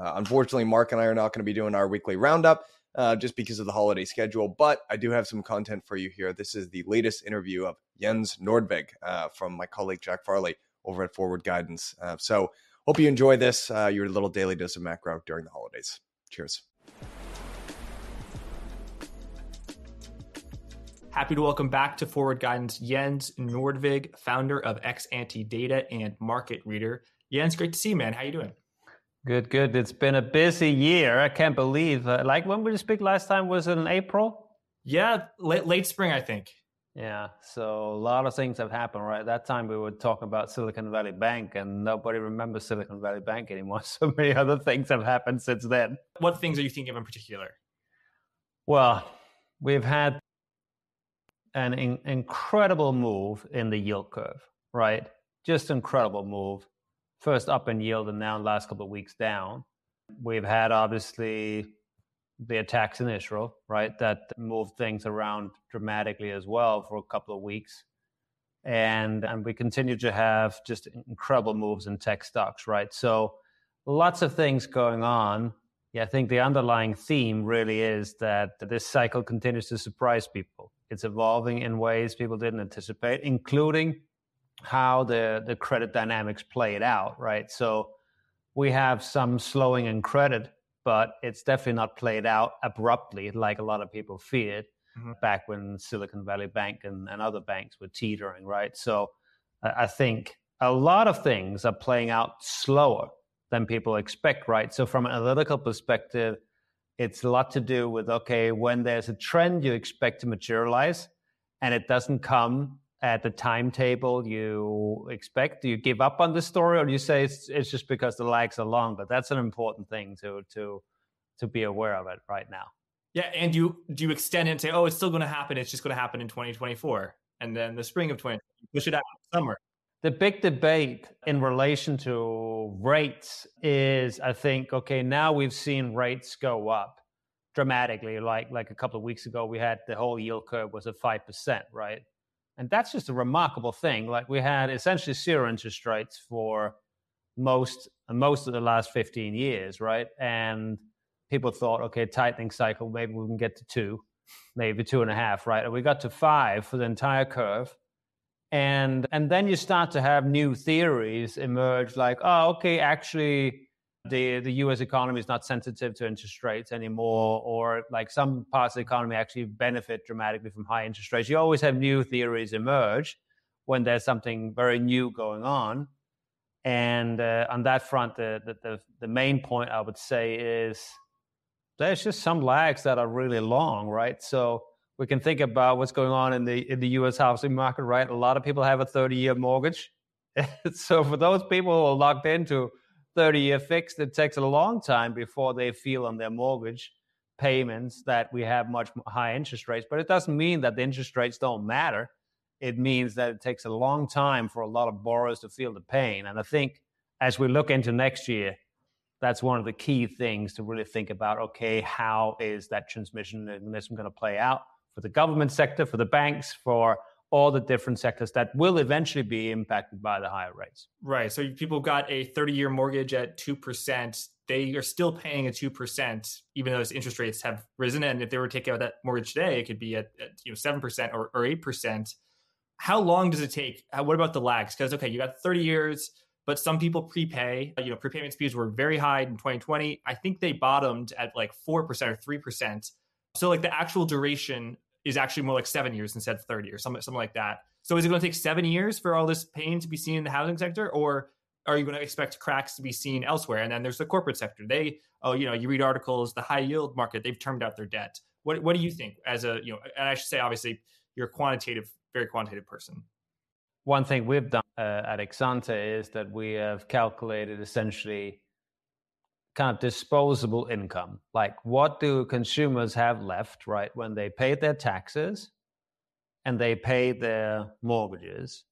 Uh, unfortunately, Mark and I are not going to be doing our weekly roundup uh, just because of the holiday schedule, but I do have some content for you here. This is the latest interview of Jens Nordvig uh, from my colleague Jack Farley over at Forward Guidance. Uh, so, hope you enjoy this, uh, your little daily dose of macro during the holidays. Cheers. Happy to welcome back to Forward Guidance Jens Nordvig, founder of Exante Data and Market Reader. Jens, great to see you, man. How are you doing? Good, good. It's been a busy year. I can't believe. Uh, like when we speak last time was in April. Yeah, late, late spring, I think. Yeah, so a lot of things have happened, right? That time we were talking about Silicon Valley Bank, and nobody remembers Silicon Valley Bank anymore. So many other things have happened since then. What things are you thinking of in particular? Well, we've had an in- incredible move in the yield curve, right? Just incredible move. First up in yield and now in last couple of weeks down. We've had obviously the attacks in Israel, right? That moved things around dramatically as well for a couple of weeks. And and we continue to have just incredible moves in tech stocks, right? So lots of things going on. Yeah, I think the underlying theme really is that this cycle continues to surprise people. It's evolving in ways people didn't anticipate, including how the, the credit dynamics played out, right? So we have some slowing in credit, but it's definitely not played out abruptly like a lot of people feared mm-hmm. back when Silicon Valley Bank and, and other banks were teetering, right? So I think a lot of things are playing out slower than people expect, right? So from an analytical perspective, it's a lot to do with okay, when there's a trend you expect to materialize and it doesn't come at the timetable you expect, do you give up on the story or do you say it's, it's just because the lags are long? But that's an important thing to to to be aware of it right now. Yeah, and you do you extend it and say, oh, it's still going to happen. It's just going to happen in 2024, and then the spring of 2020, push it out summer. The big debate in relation to rates is, I think, okay, now we've seen rates go up dramatically. Like like a couple of weeks ago, we had the whole yield curve was at five percent, right? And that's just a remarkable thing. Like we had essentially zero interest rates for most most of the last 15 years, right? And people thought, okay, tightening cycle, maybe we can get to two, maybe two and a half, right? And we got to five for the entire curve and and then you start to have new theories emerge like oh okay actually the the US economy is not sensitive to interest rates anymore or like some parts of the economy actually benefit dramatically from high interest rates you always have new theories emerge when there's something very new going on and uh, on that front the, the the main point i would say is there's just some lags that are really long right so we can think about what's going on in the in the U.S. housing market, right? A lot of people have a 30-year mortgage, so for those people who are locked into 30-year fixed, it takes a long time before they feel on their mortgage payments that we have much high interest rates. But it doesn't mean that the interest rates don't matter. It means that it takes a long time for a lot of borrowers to feel the pain. And I think as we look into next year, that's one of the key things to really think about. Okay, how is that transmission mechanism going to play out? for the government sector, for the banks, for all the different sectors that will eventually be impacted by the higher rates. Right. So people got a 30 year mortgage at 2%. They are still paying a 2%, even though those interest rates have risen. And if they were to take out that mortgage today, it could be at, at you know 7% or, or 8%. How long does it take? How, what about the lags? Because, okay, you got 30 years, but some people prepay. You know, prepayment speeds were very high in 2020. I think they bottomed at like 4% or 3%. So like the actual duration is actually more like seven years instead of 30 or something, something like that. So is it going to take seven years for all this pain to be seen in the housing sector or are you going to expect cracks to be seen elsewhere? And then there's the corporate sector. They, oh, you know, you read articles, the high yield market, they've termed out their debt. What, what do you think as a, you know, and I should say, obviously, you're a quantitative, very quantitative person. One thing we've done uh, at Exante is that we have calculated essentially kind of disposable income. Like, what do consumers have left, right, when they paid their taxes and they pay their mortgages?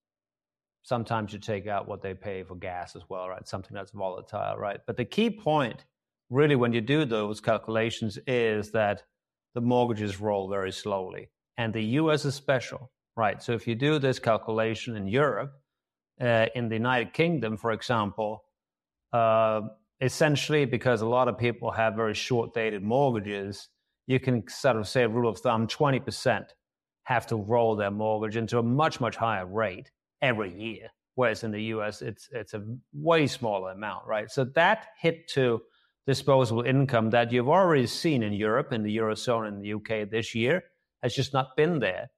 Sometimes you take out what they pay for gas as well, right? Something that's volatile, right? But the key point, really, when you do those calculations, is that the mortgages roll very slowly. And the US is special, right? So if you do this calculation in Europe, uh, in the United Kingdom, for example, uh, essentially because a lot of people have very short dated mortgages, you can sort of say, rule of thumb, 20% have to roll their mortgage into a much, much higher rate every year. Whereas in the US, it's, it's a way smaller amount, right? So that hit to disposable income that you've already seen in Europe, in the Eurozone, in the UK this year has just not been there.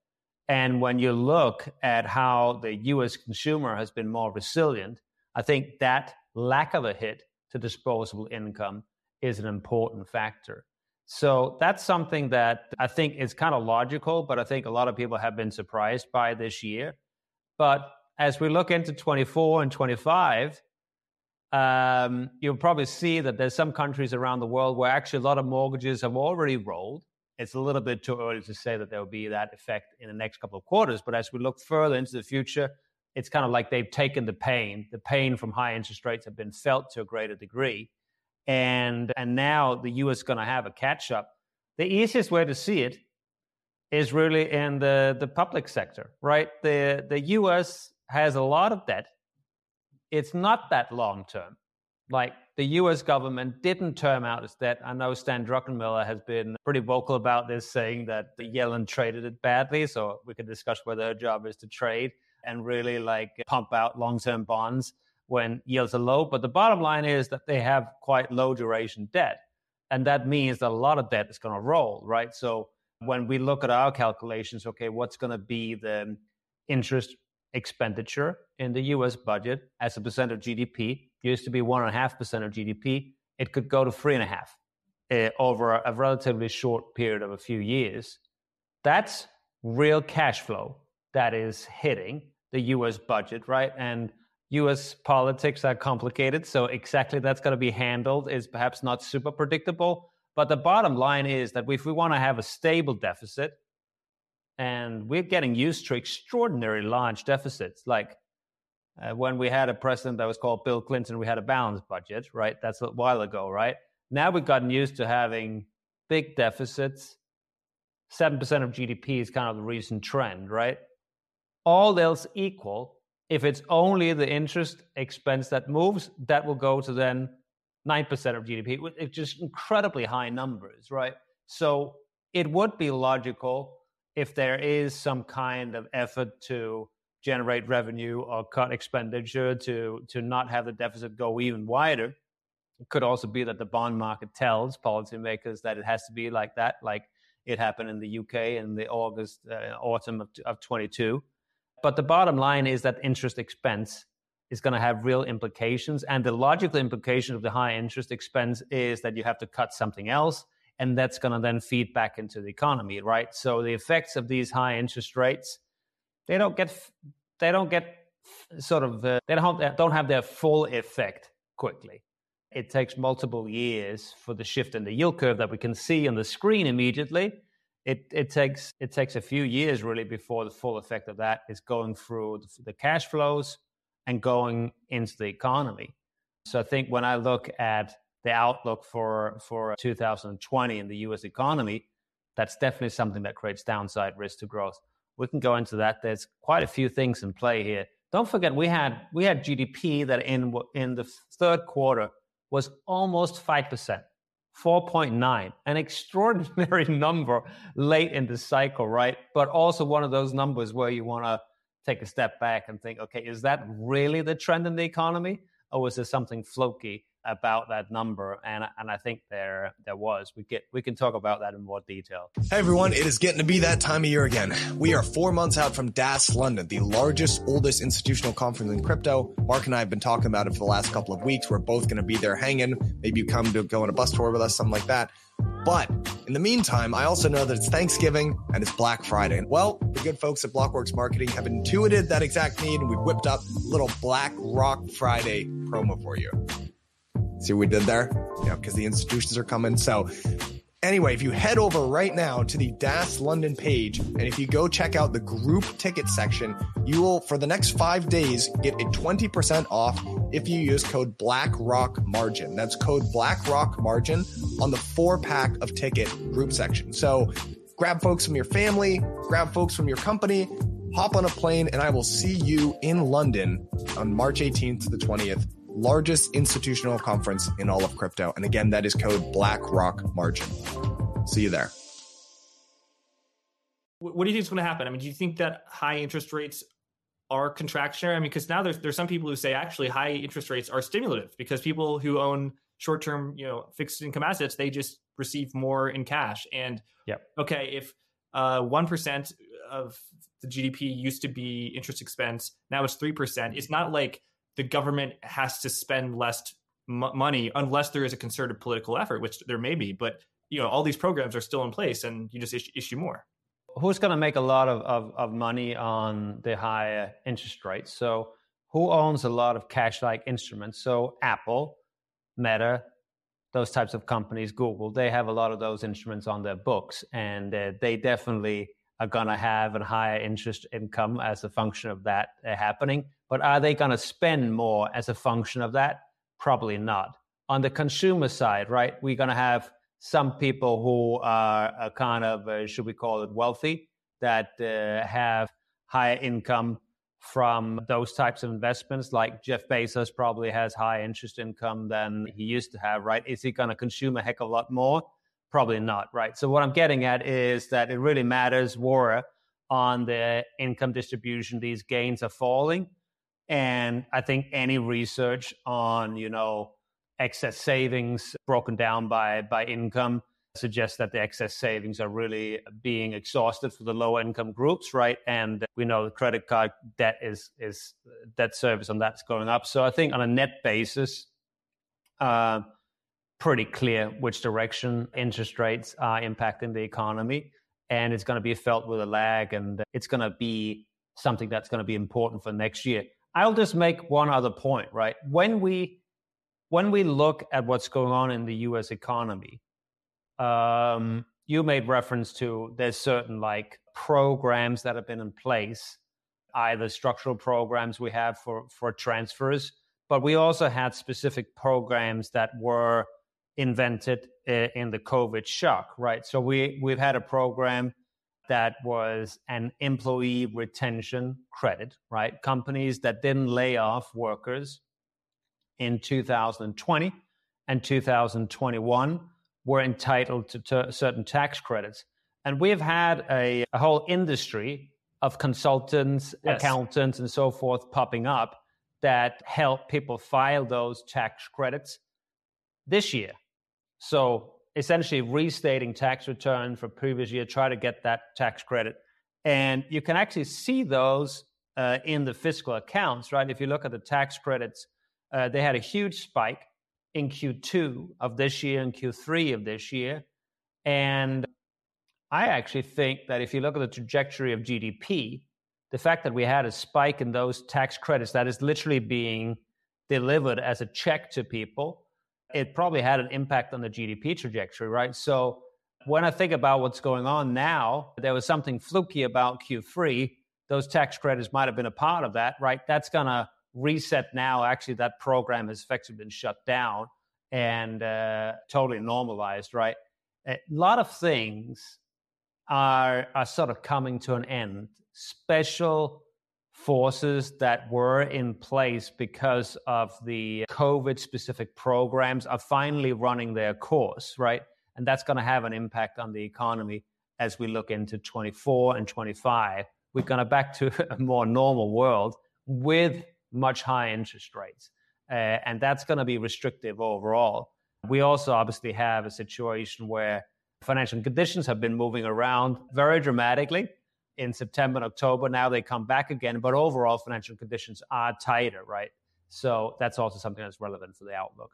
And when you look at how the US consumer has been more resilient, I think that lack of a hit to disposable income is an important factor. So that's something that I think is kind of logical, but I think a lot of people have been surprised by this year. But as we look into 24 and 25, um, you'll probably see that there's some countries around the world where actually a lot of mortgages have already rolled. It's a little bit too early to say that there will be that effect in the next couple of quarters. But as we look further into the future, it's kind of like they've taken the pain. The pain from high interest rates have been felt to a greater degree. And, and now the US is going to have a catch up. The easiest way to see it is really in the, the public sector, right? The, the US has a lot of debt. It's not that long term. Like the US government didn't term out its debt. I know Stan Druckenmiller has been pretty vocal about this, saying that the Yellen traded it badly. So we could discuss whether her job is to trade and really like pump out long term bonds when yields are low. But the bottom line is that they have quite low duration debt. And that means that a lot of debt is going to roll, right? So when we look at our calculations, okay, what's going to be the interest expenditure in the US budget as a percent of GDP? Used to be one and a half percent of GDP. It could go to three and a half uh, over a relatively short period of a few years. That's real cash flow that is hitting the US budget, right? And US politics are complicated. So, exactly that's going to be handled is perhaps not super predictable. But the bottom line is that if we want to have a stable deficit, and we're getting used to extraordinary large deficits, like uh, when we had a president that was called Bill Clinton, we had a balanced budget, right? That's a while ago, right? Now we've gotten used to having big deficits. 7% of GDP is kind of the recent trend, right? All else equal, if it's only the interest expense that moves, that will go to then 9% of GDP. It's just incredibly high numbers, right? So it would be logical if there is some kind of effort to generate revenue or cut expenditure to, to not have the deficit go even wider. It could also be that the bond market tells policymakers that it has to be like that, like it happened in the UK in the August, uh, autumn of, of 22. But the bottom line is that interest expense is going to have real implications. And the logical implication of the high interest expense is that you have to cut something else. And that's going to then feed back into the economy, right? So the effects of these high interest rates, they don't get, they don't get sort of, uh, they don't, don't have their full effect quickly. It takes multiple years for the shift in the yield curve that we can see on the screen immediately it, it takes it takes a few years really before the full effect of that is going through the, cash flows and going into the economy. So I think when I look at the outlook for for 2020 in the U.S. economy, that's definitely something that creates downside risk to growth. We can go into that. There's quite a few things in play here. Don't forget we had we had GDP that in in the third quarter was almost five percent. 4.9, an extraordinary number late in the cycle, right? But also one of those numbers where you want to take a step back and think, okay, is that really the trend in the economy? Or was there something floky about that number, and and I think there there was. We get we can talk about that in more detail. Hey everyone, it is getting to be that time of year again. We are four months out from DAS London, the largest, oldest institutional conference in crypto. Mark and I have been talking about it for the last couple of weeks. We're both going to be there hanging. Maybe you come to go on a bus tour with us, something like that. But in the meantime, I also know that it's Thanksgiving and it's Black Friday. Well, the good folks at Blockworks Marketing have intuited that exact need, and we've whipped up a little Black Rock Friday promo for you. See what we did there? Yeah, because the institutions are coming. So Anyway, if you head over right now to the DAS London page, and if you go check out the group ticket section, you will, for the next five days, get a 20% off if you use code BlackRock Margin. That's code BlackRock Margin on the four pack of ticket group section. So grab folks from your family, grab folks from your company, hop on a plane, and I will see you in London on March 18th to the 20th largest institutional conference in all of crypto. And again, that is code BlackRock Margin. See you there. What do you think is going to happen? I mean, do you think that high interest rates are contractionary? I mean, because now there's there's some people who say actually high interest rates are stimulative because people who own short term, you know, fixed income assets, they just receive more in cash. And yep. okay, if uh, one uh, of the GDP used to be interest expense, now it's three percent. It's not like the government has to spend less m- money unless there is a concerted political effort, which there may be. But you know, all these programs are still in place, and you just issue, issue more who's going to make a lot of, of, of, money on the higher interest rates? So, who owns a lot of cash like instruments? So, Apple, Meta, those types of companies, Google, they have a lot of those instruments on their books, and uh, they definitely are going to have a higher interest income as a function of that uh, happening. But are they going to spend more as a function of that? Probably not. On the consumer side, right, we're going to have some people who are, kind of, uh, should we call it, wealthy, that uh, have higher income from those types of investments. Like Jeff Bezos probably has higher interest income than he used to have, right? Is he going to consume a heck of a lot more? Probably not, right? So, what I'm getting at is that it really matters where on the income distribution these gains are falling. And I think any research on, you know, excess savings broken down by by income suggests that the excess savings are really being exhausted for the lower income groups right? And we know the credit card debt is is debt service on that's going up. So i think on a net basis uh, pretty clear which direction interest rates are impacting the economy. And it's going to be felt with a lag and it's going to be something that's going to be important for next year i'll just make one other point right when we when we look at what's going on in the US economy, um, you made reference to there's certain like programs that have been in place, either structural programs we have for, for transfers, but we also had specific programs that were invented in the COVID shock, right? So we, we've had a program that was an employee retention credit, right? Companies that didn't lay off workers in 2020 and 2021 were entitled to certain tax credits. And we've had a, a whole industry of consultants, yes. accountants, and so forth popping up that help people file those tax credits this year. So essentially restating tax return for previous year, try to get that tax credit. And you can actually see those uh, in the fiscal accounts, right? If you look at the tax credits uh, they had a huge spike in Q2 of this year and Q3 of this year. And I actually think that if you look at the trajectory of GDP, the fact that we had a spike in those tax credits that is literally being delivered as a check to people, it probably had an impact on the GDP trajectory, right? So when I think about what's going on now, there was something fluky about Q3. Those tax credits might have been a part of that, right? That's going to reset now, actually, that program has effectively been shut down and uh, totally normalized, right? A lot of things are, are sort of coming to an end. Special forces that were in place because of the COVID specific programs are finally running their course, right? And that's going to have an impact on the economy as we look into 24 and 25. We're going to back to a more normal world with much higher interest rates. Uh, and that's going to be restrictive overall. We also obviously have a situation where financial conditions have been moving around very dramatically in September and October. Now they come back again, but overall financial conditions are tighter, right? So that's also something that's relevant for the outlook.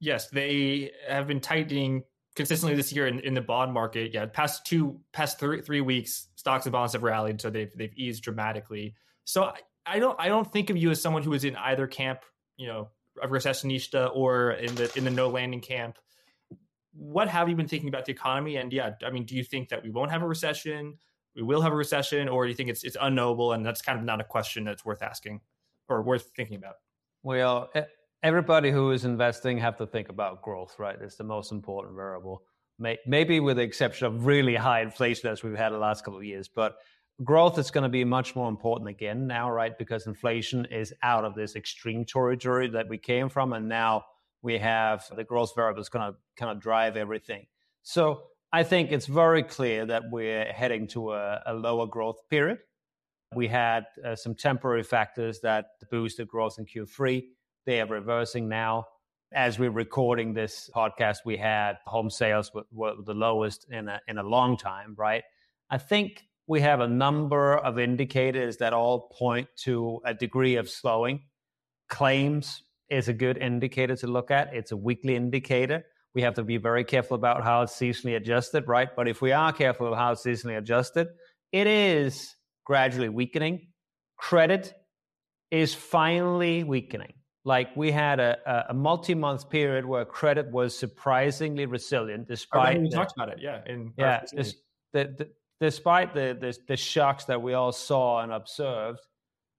Yes, they have been tightening consistently this year in, in the bond market. Yeah, past two, past three, three weeks, stocks and bonds have rallied, so they've they've eased dramatically. So I don't I don't think of you as someone who is in either camp, you know, a recessionista or in the in the no landing camp. What have you been thinking about the economy? And yeah, I mean, do you think that we won't have a recession? We will have a recession, or do you think it's it's unknowable and that's kind of not a question that's worth asking or worth thinking about? Well, everybody who is investing have to think about growth, right? It's the most important variable. Maybe with the exception of really high inflation as we've had the last couple of years, but growth is going to be much more important again now, right? Because inflation is out of this extreme territory that we came from, and now we have the growth variable is going to kind of drive everything. So I think it's very clear that we're heading to a, a lower growth period. We had uh, some temporary factors that boosted growth in Q3. They are reversing now. As we're recording this podcast, we had home sales were, were the lowest in a, in a long time, right? I think we have a number of indicators that all point to a degree of slowing. Claims is a good indicator to look at. It's a weekly indicator. We have to be very careful about how it's seasonally adjusted, right? But if we are careful of how it's seasonally adjusted, it is gradually weakening. Credit is finally weakening. Like we had a, a multi-month period where credit was surprisingly resilient, despite. we talked about it, yeah. In yeah, this, the, the, despite the, the, the shocks that we all saw and observed,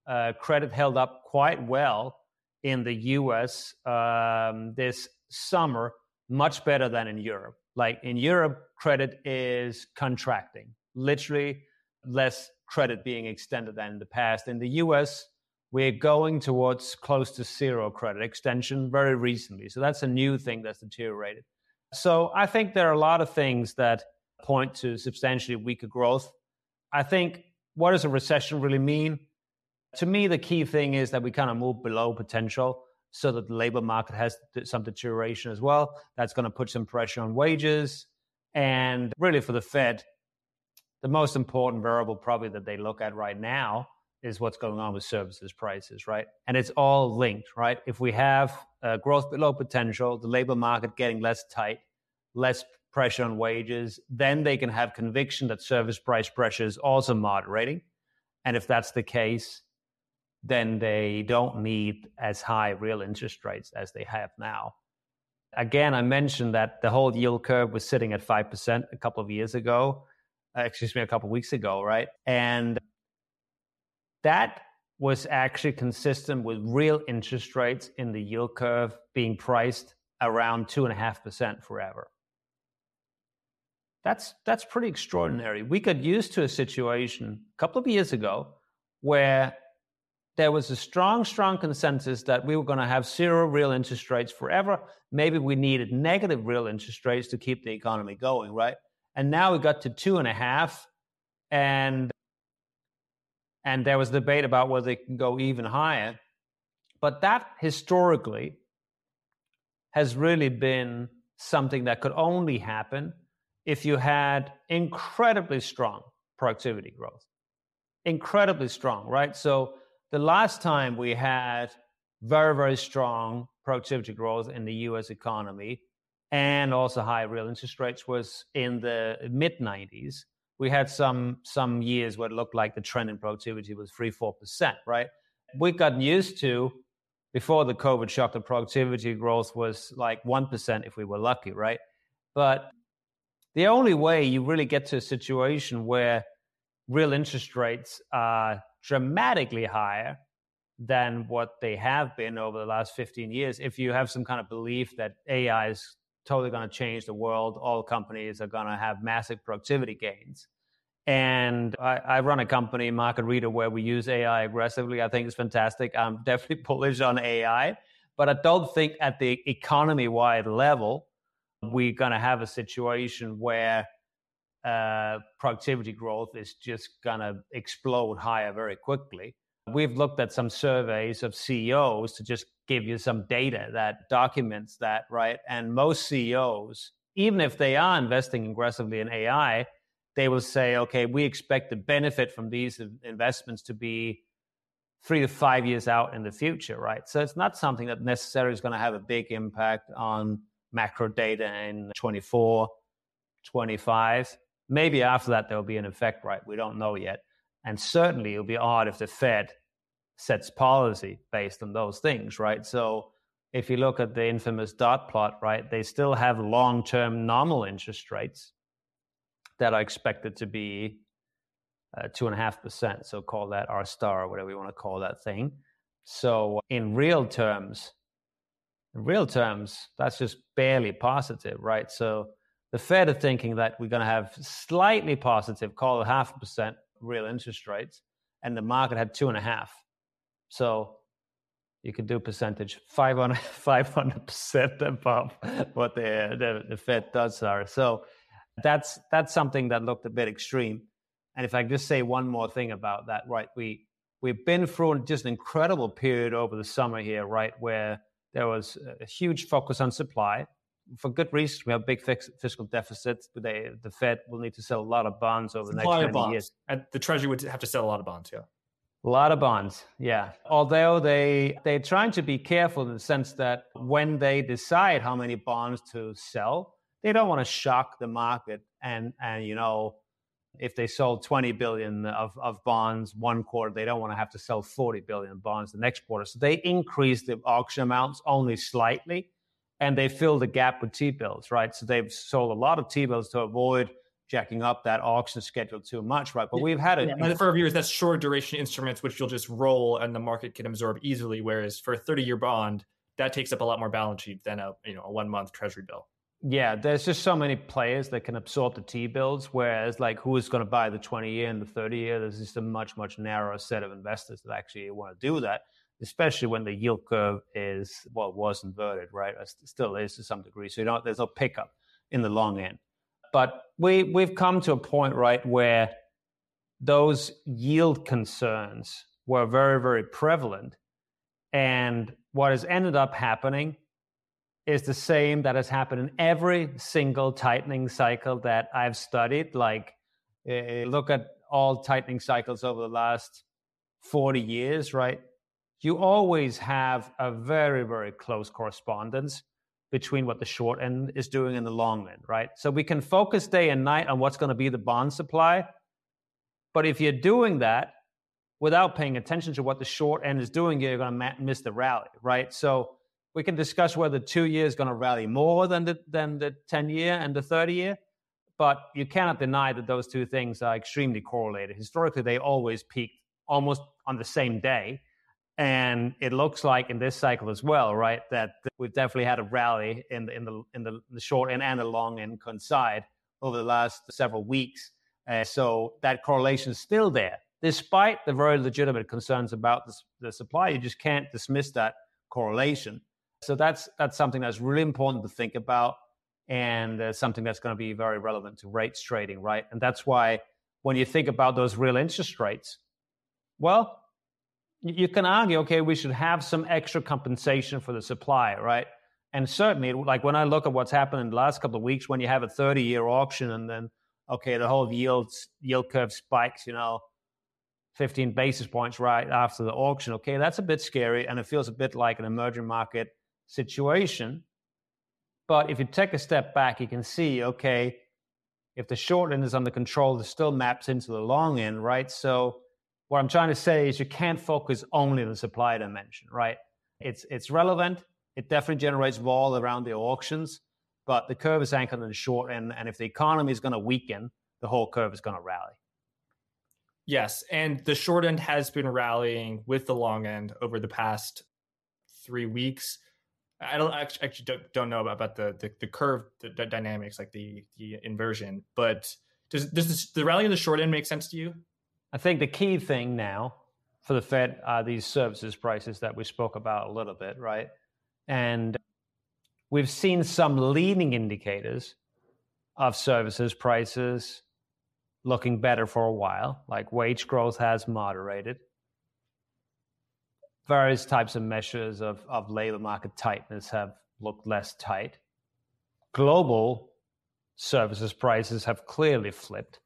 uh, credit held up quite well in the U.S. Um, this summer, much better than in Europe. Like in Europe, credit is contracting, literally less credit being extended than in the past. In the U.S., we're going towards close to zero credit extension very recently. So that's a new thing that's deteriorated. So I think there are a lot of things that point to substantially weaker growth. I think what does a recession really mean? To me, the key thing is that we kind of move below potential so that the labor market has some deterioration as well. That's going to put some pressure on wages. And really, for the Fed, the most important variable probably that they look at right now is what's going on with services prices, right? And it's all linked, right? If we have uh, growth below potential, the labor market getting less tight, less pressure on wages, then they can have conviction that service price pressure is also moderating. And if that's the case, then they don't need as high real interest rates as they have now. Again, I mentioned that the whole yield curve was sitting at 5% a couple of years ago, uh, excuse me, a couple of weeks ago, right? And that was actually consistent with real interest rates in the yield curve being priced around 2.5% forever. That's that's pretty extraordinary. We got used to a situation a couple of years ago where there was a strong, strong consensus that we were going to have zero real interest rates forever. Maybe we needed negative real interest rates to keep the economy going, right? And now we got to two and a half, and and there was debate about whether they can go even higher. But that historically has really been something that could only happen if you had incredibly strong productivity growth. Incredibly strong, right? So the last time we had very, very strong productivity growth in the US economy and also high real interest rates was in the mid 90s. We had some some years where it looked like the trend in productivity was three, four percent, right? We got used to before the COVID shock, the productivity growth was like one percent if we were lucky, right? But the only way you really get to a situation where real interest rates are dramatically higher than what they have been over the last 15 years if you have some kind of belief that AI is totally going to change the world, all companies are going to have massive productivity gains. And I, I, run a company, Market Reader, where we use AI aggressively. I think it's fantastic. I'm definitely bullish on AI, but I don't think at the economy wide level, we're going to have a situation where uh, productivity growth is just going to explode higher very quickly. We've looked at some surveys of CEOs to just give you some data that documents that, right? And most CEOs, even if they are investing aggressively in AI, they will say, okay, we expect the benefit from these investments to be three to five years out in the future, right? So it's not something that necessarily is going to have a big impact on macro data in 24, 25. Maybe after that, there'll be an effect, right? We don't know yet. And certainly it'll be odd if the Fed sets policy based on those things, right? So if you look at the infamous dot plot, right, they still have long term nominal interest rates that are expected to be uh, two and a half percent. So call that R star or whatever you want to call that thing. So in real terms, in real terms, that's just barely positive, right? So the Fed are thinking that we're going to have slightly positive, call it half a percent real interest rates, and the market had two and a half. So you could do percentage 500 percent above what the, the, the Fed does are. So that's that's something that looked a bit extreme. And if I just say one more thing about that, right? We we've been through just an incredible period over the summer here, right, where there was a huge focus on supply for good reason. We have big fiscal deficits. They, the Fed will need to sell a lot of bonds over the next 20 years. And the Treasury would have to sell a lot of bonds, yeah. A lot of bonds, yeah. Although they they're trying to be careful in the sense that when they decide how many bonds to sell, they don't want to shock the market and and you know if they sold 20 billion of, of bonds one quarter, they don't want to have to sell 40 billion bonds the next quarter. So they increase the auction amounts only slightly and they fill the gap with T bills, right? So they've sold a lot of T bills to avoid jacking up that auction schedule too much, right? But we've had it. Yeah, for years, that's short duration instruments, which you'll just roll and the market can absorb easily. Whereas for a 30 year bond, that takes up a lot more balance sheet than a you know a one month treasury bill yeah, there's just so many players that can absorb the T bills. Whereas, like, who is going to buy the 20 year and the 30 year? There's just a much, much narrower set of investors that actually want to do that, especially when the yield curve is, well, was inverted, right? It still is to some degree. So, you know, there's no pickup in the long end. But we, we've come to a point, right, where those yield concerns were very, very prevalent. And what has ended up happening is the same that has happened in every single tightening cycle that I've studied. Like, uh, look at all tightening cycles over the last 40 years, right? You always have a very, very close correspondence between what the short end is doing and the long end, right? So we can focus day and night on what's going to be the bond supply. But if you're doing that without paying attention to what the short end is doing, you're going to miss the rally, right? So we can discuss whether two years is going to rally more than the than the 10 year and the 30 year but you cannot deny that those two things are extremely correlated historically they always peaked almost on the same day and it looks like in this cycle as well right that we've definitely had a rally in the in the in the, short end and the long end coincide over the last several weeks. Uh, so that correlation is still there. Despite the very legitimate concerns about the, the supply you just can't dismiss that correlation. So that's that's something that's really important to think about, and uh, something that's going to be very relevant to rates trading, right? And that's why when you think about those real interest rates, well, you can argue, okay, we should have some extra compensation for the supply, right? And certainly, like when I look at what's happened in the last couple of weeks, when you have a 30-year auction and then, okay, the whole yield yield curve spikes, you know, 15 basis points right after the auction. Okay, that's a bit scary, and it feels a bit like an emerging market situation. But if you take a step back, you can see, okay, if the short end is under control, it still maps into the long end, right? So what I'm trying to say is you can't focus only on the supply dimension, right? It's it's relevant. It definitely generates vol around the auctions, but the curve is anchored in the short end, and if the economy is going to weaken, the whole curve is going to rally. Yes, and the short end has been rallying with the long end over the past three weeks. I don't actually, actually don't, don't know about, about the, the, the curve the, the, dynamics, like the the inversion. But does does this, the rally in the short end make sense to you? I think the key thing now for the Fed are these services prices that we spoke about a little bit, right? And we've seen some leading indicators of services prices looking better for a while, like wage growth has moderated various types of measures of, of labor market tightness have looked less tight. Global services prices have clearly flipped.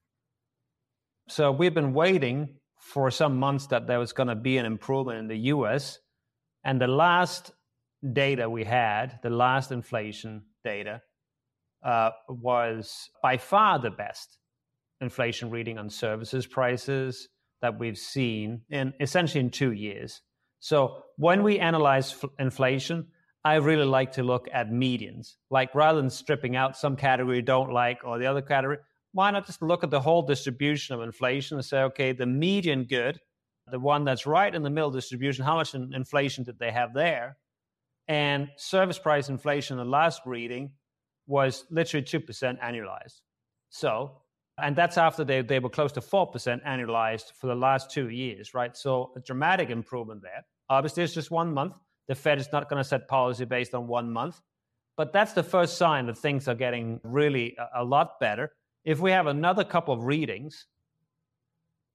So we've been waiting for some months that there was going to be an improvement in the US. And the last data we had, the last inflation data, uh, was by far the best inflation reading on services prices that we've seen in essentially in two years. So when we analyze f- inflation, I really like to look at medians. Like rather than stripping out some category you don't like or the other category, why not just look at the whole distribution of inflation and say, okay, the median good, the one that's right in the middle distribution, how much in inflation did they have there? And service price inflation, the last reading was literally 2% annualized. So And that's after they, they were close to 4% annualized for the last two years, right? So a dramatic improvement there. Obviously, it's just one month. The Fed is not going to set policy based on one month. But that's the first sign that things are getting really a, a lot better. If we have another couple of readings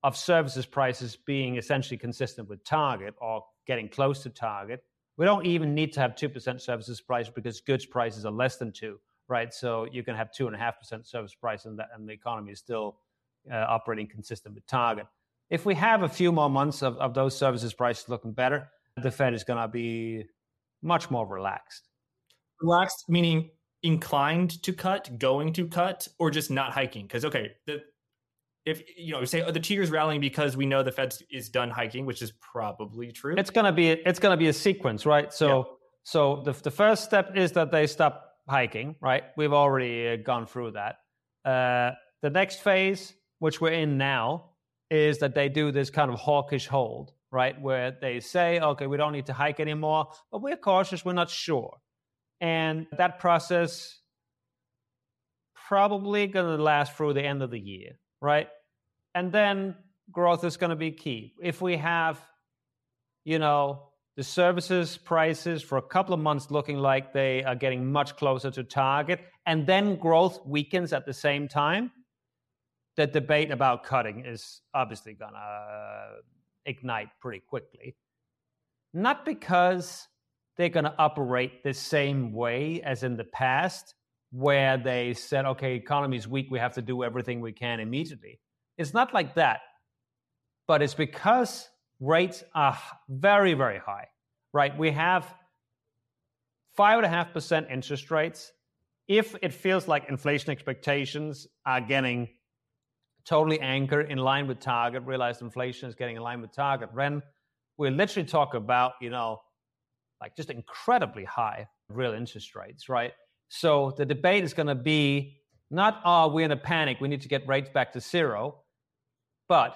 of services prices being essentially consistent with target or getting close to target, we don't even need to have 2% services price because goods prices are less than 2 right? So you can have 2.5% service price and, and the economy is still uh, operating consistent with target. If we have a few more months of, of those services prices looking better, the Fed is going to be much more relaxed. Relaxed, meaning inclined to cut, going to cut, or just not hiking? Because, okay, the, if you know, say oh, the two years rallying because we know the Fed is done hiking, which is probably true. It's gonna be it's gonna be a sequence, right? So yeah. so the the first step is that they stop hiking, right? We've already uh, gone through that. Uh, the next phase, which we're in now, is that they do this kind of hawkish hold, right? Where they say, okay, we don't need to hike anymore, but we're cautious, we're not sure. And that process probably going to last through the end of the year right? And then growth is going to be key. If we have, you know, the services prices for a couple of months looking like they are getting much closer to target, and then growth weakens at the same time, the debate about cutting is obviously going to uh, ignite pretty quickly. Not because they're going to operate the same way as in the past, where they said, okay, economy's weak, we have to do everything we can immediately. It's not like that, but it's because rates are very, very high, right? We have five and a half percent interest rates. If it feels like inflation expectations are getting totally anchored in line with target, realized inflation is getting in line with target, then we literally talk about, you know, like just incredibly high real interest rates, right? So the debate is going to be not, oh, we're in a panic, we need to get rates back to zero, but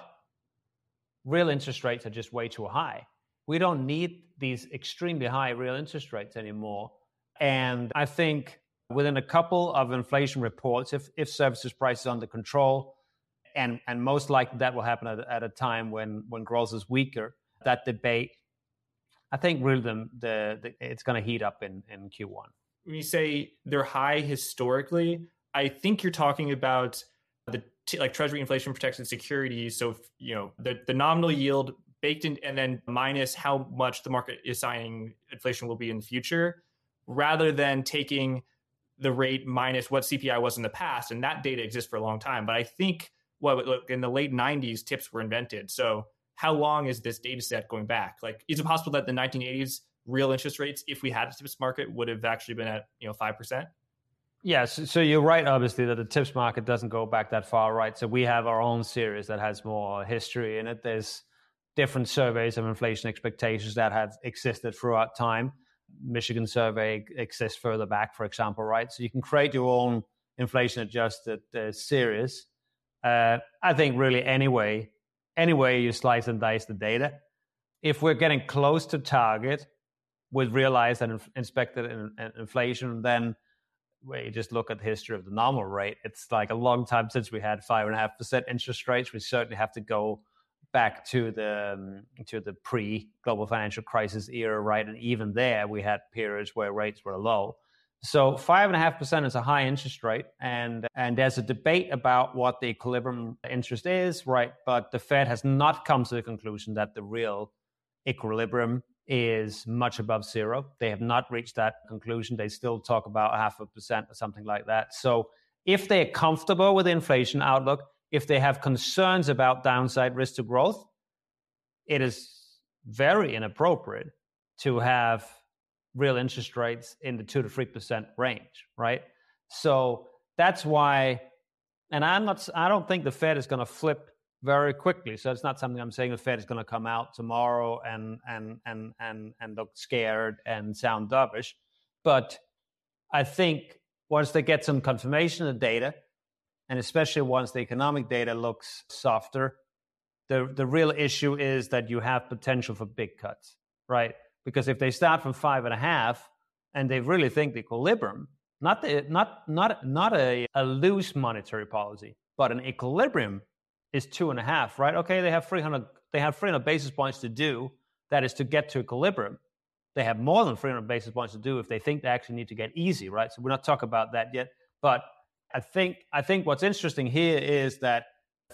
real interest rates are just way too high. We don't need these extremely high real interest rates anymore. And I think within a couple of inflation reports, if, if services prices under control, and, and most likely that will happen at, at a time when, when growth is weaker, that debate, I think really the, the, the it's going to heat up in, in Q1 when you say they're high historically, I think you're talking about the t- like Treasury inflation protected securities. So you know the the nominal yield baked in, and then minus how much the market is signing inflation will be in the future, rather than taking the rate minus what CPI was in the past, and that data exists for a long time. But I think what well, in the late '90s, TIPS were invented. So how long is this data set going back? Like, is it possible that the 1980s real interest rates, if we had a TIPS market, would have actually been at you know five percent. Yes, so you're right, obviously, that the TIPS market doesn't go back that far, right? So we have our own series that has more history in it. There's different surveys of inflation expectations that have existed throughout time. Michigan survey exists further back, for example, right? So you can create your own inflation adjusted uh, series. Uh, I think really anyway, anyway you slice and dice the data. If we're getting close to target, with realized and inspected in, in inflation, then where you just look at the history of the nominal rate, it's like a long time since we had five and a half percent interest rates. We certainly have to go back to the um, to the pre global financial crisis era, right? And even there, we had periods where rates were low. So five and a half percent is a high interest rate, and and there's a debate about what the equilibrium interest is, right? But the Fed has not come to the conclusion that the real equilibrium is much above zero. They have not reached that conclusion. They still talk about half a percent or something like that. So if they're comfortable with the inflation outlook, if they have concerns about downside risk to growth, it is very inappropriate to have real interest rates in the two to three percent range, right? So that's why, and I'm not, I don't think the Fed is going to flip very quickly. So it's not something I'm saying the Fed is going to come out tomorrow and and and and and look scared and sound dovish. But I think once they get some confirmation of the data, and especially once the economic data looks softer, the the real issue is that you have potential for big cuts, right? Because if they start from five and a half and they really think the equilibrium, not the not not not a, a loose monetary policy, but an equilibrium is two and a half, right? Okay, they have 300, they have 300 basis points to do. That is to get to equilibrium. They have more than 300 basis points to do if they think they actually need to get easy, right? So we're not talking about that yet. But I think I think what's interesting here is that,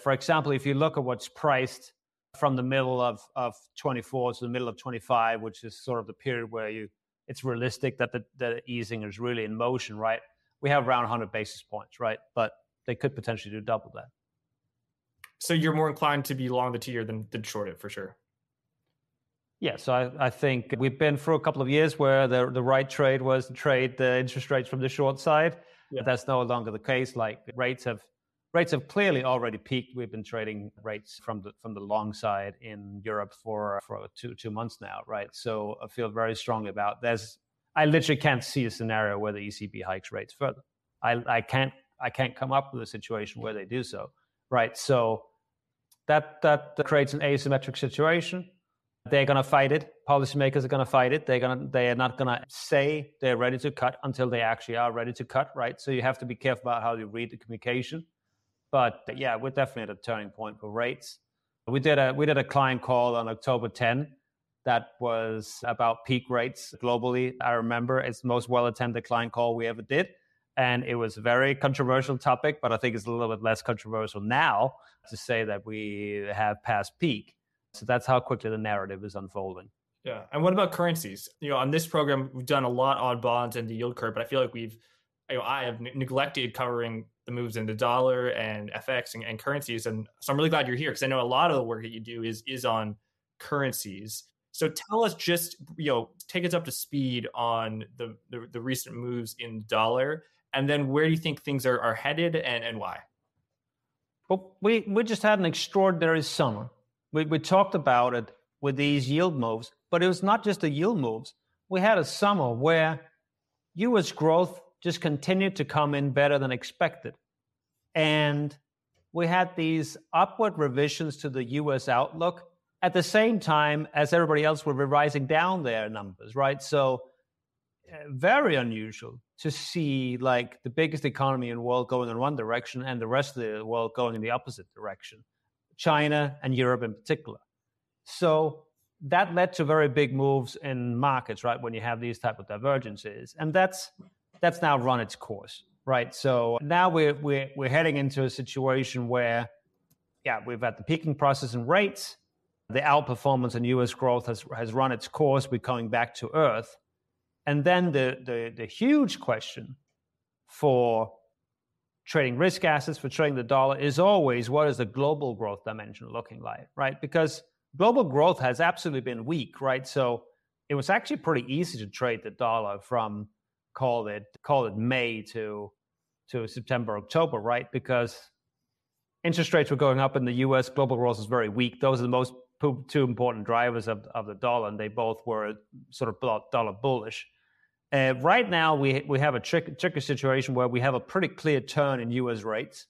for example, if you look at what's priced from the middle of, of 24 to the middle of 25, which is sort of the period where you it's realistic that the, the easing is really in motion, right? We have around 100 basis points, right? But they could potentially do double that. So you're more inclined to be long the two-year than, than short it for sure. Yeah, so I, I, think we've been through a couple of years where the the right trade was to trade the interest rates from the short side. Yeah. That's no longer the case. Like rates have rates have clearly already peaked. We've been trading rates from the from the long side in Europe for for two two months now, right? So I feel very strongly about there's I literally can't see a scenario where the ECB hikes rates further. I, I can't I can't come up with a situation where they do so, right? So that that creates an asymmetric situation. They're going to fight it. Policymakers are going to fight it. They're going to they are not going to say they're ready to cut until they actually are ready to cut, right? So you have to be careful about how you read the communication. But yeah, we're definitely at a turning point for rates. We did a we did a client call on October 10 that was about peak rates globally. I remember it's the most well attended client call we ever did. And it was a very controversial topic, but I think it's a little bit less controversial now to say that we have passed peak. So that's how quickly the narrative is unfolding. Yeah. And what about currencies? You know, on this program, we've done a lot on bonds and the yield curve, but I feel like we've, you know, I have neglected covering the moves in the dollar and FX and, and currencies. And so I'm really glad you're here because I know a lot of the work that you do is is on currencies. So tell us just, you know, take us up to speed on the, the, the recent moves in dollar and then where do you think things are, are headed and, and why? Well, we, we just had an extraordinary summer. We, we talked about it with these yield moves, but it was not just the yield moves. We had a summer where US growth just continued to come in better than expected. And we had these upward revisions to the US outlook at the same time as everybody else were revising down their numbers, right? So, uh, very unusual to see like the biggest economy in the world going in one direction and the rest of the world going in the opposite direction china and europe in particular so that led to very big moves in markets right when you have these type of divergences and that's that's now run its course right so now we're we're, we're heading into a situation where yeah we've had the peaking process in rates the outperformance in us growth has has run its course we're coming back to earth and then the, the, the huge question for trading risk assets, for trading the dollar, is always what is the global growth dimension looking like, right? Because global growth has absolutely been weak, right? So it was actually pretty easy to trade the dollar from call it call it May to to September, October, right? Because interest rates were going up in the US, global growth was very weak. Those are the most two important drivers of, of the dollar, and they both were sort of dollar bullish. Uh, right now, we we have a trick, tricky situation where we have a pretty clear turn in U.S. rates.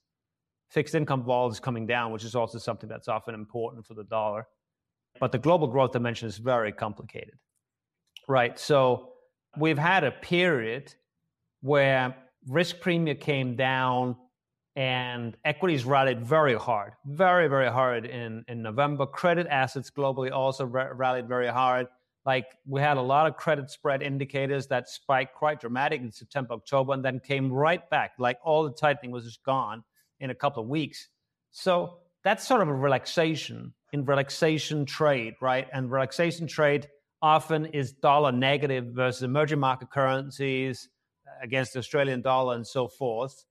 Fixed income vol is coming down, which is also something that's often important for the dollar. But the global growth dimension is very complicated, right? So we've had a period where risk premium came down and equities rallied very hard, very, very hard in, in November. Credit assets globally also rallied very hard. Like we had a lot of credit spread indicators that spiked quite dramatic in September, October, and then came right back. Like all the tightening was just gone in a couple of weeks. So that's sort of a relaxation in relaxation trade, right? And relaxation trade often is dollar negative versus emerging market currencies uh, against the Australian dollar and so forth.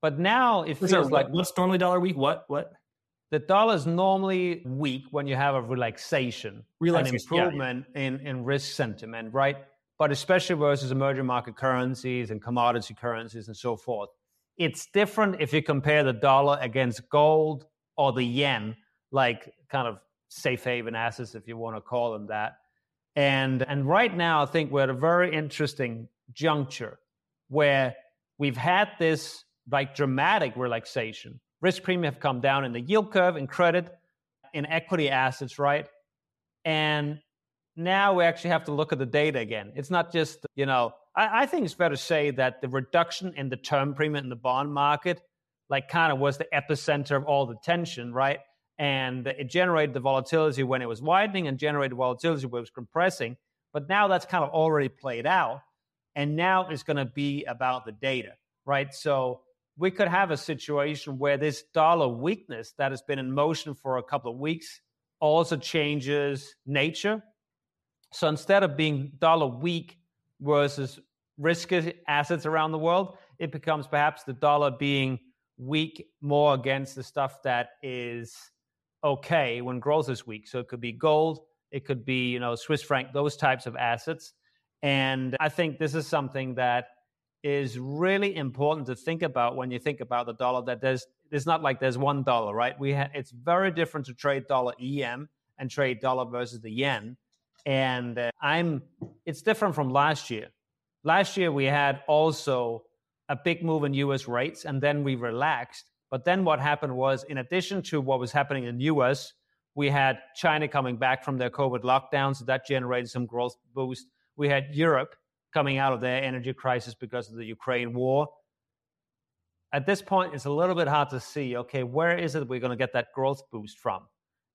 But now it feels like what's normally dollar weak? What what? the dollar is normally weak when you have a relaxation, relaxation an improvement yeah, yeah. in, in risk sentiment, right? But especially versus emerging market currencies and commodity currencies and so forth. It's different if you compare the dollar against gold or the yen, like kind of safe haven assets, if you want to call them that. And, and right now, I think we're at a very interesting juncture where we've had this like dramatic relaxation risk premium have come down in the yield curve, in credit, in equity assets, right? And now we actually have to look at the data again. It's not just, you know, I, I think it's fair to say that the reduction in the term premium in the bond market like kind of was the epicenter of all the tension, right? And it generated the volatility when it was widening and generated volatility when it was compressing. But now that's kind of already played out. And now it's going to be about the data, right? So we could have a situation where this dollar weakness that has been in motion for a couple of weeks also changes nature. So instead of being dollar weak versus risky assets around the world, it becomes perhaps the dollar being weak more against the stuff that is okay when growth is weak. So it could be gold, it could be, you know, Swiss franc, those types of assets. And I think this is something that is really important to think about when you think about the dollar that there's it's not like there's one dollar, right? We ha- it's very different to trade dollar EM and trade dollar versus the yen. And uh, I'm it's different from last year. Last year we had also a big move in US rates and then we relaxed. But then what happened was in addition to what was happening in the US, we had China coming back from their COVID lockdowns, so that generated some growth boost. We had Europe coming out of their energy crisis because of the Ukraine war. At this point, it's a little bit hard to see okay, where is it we're going to get that growth boost from?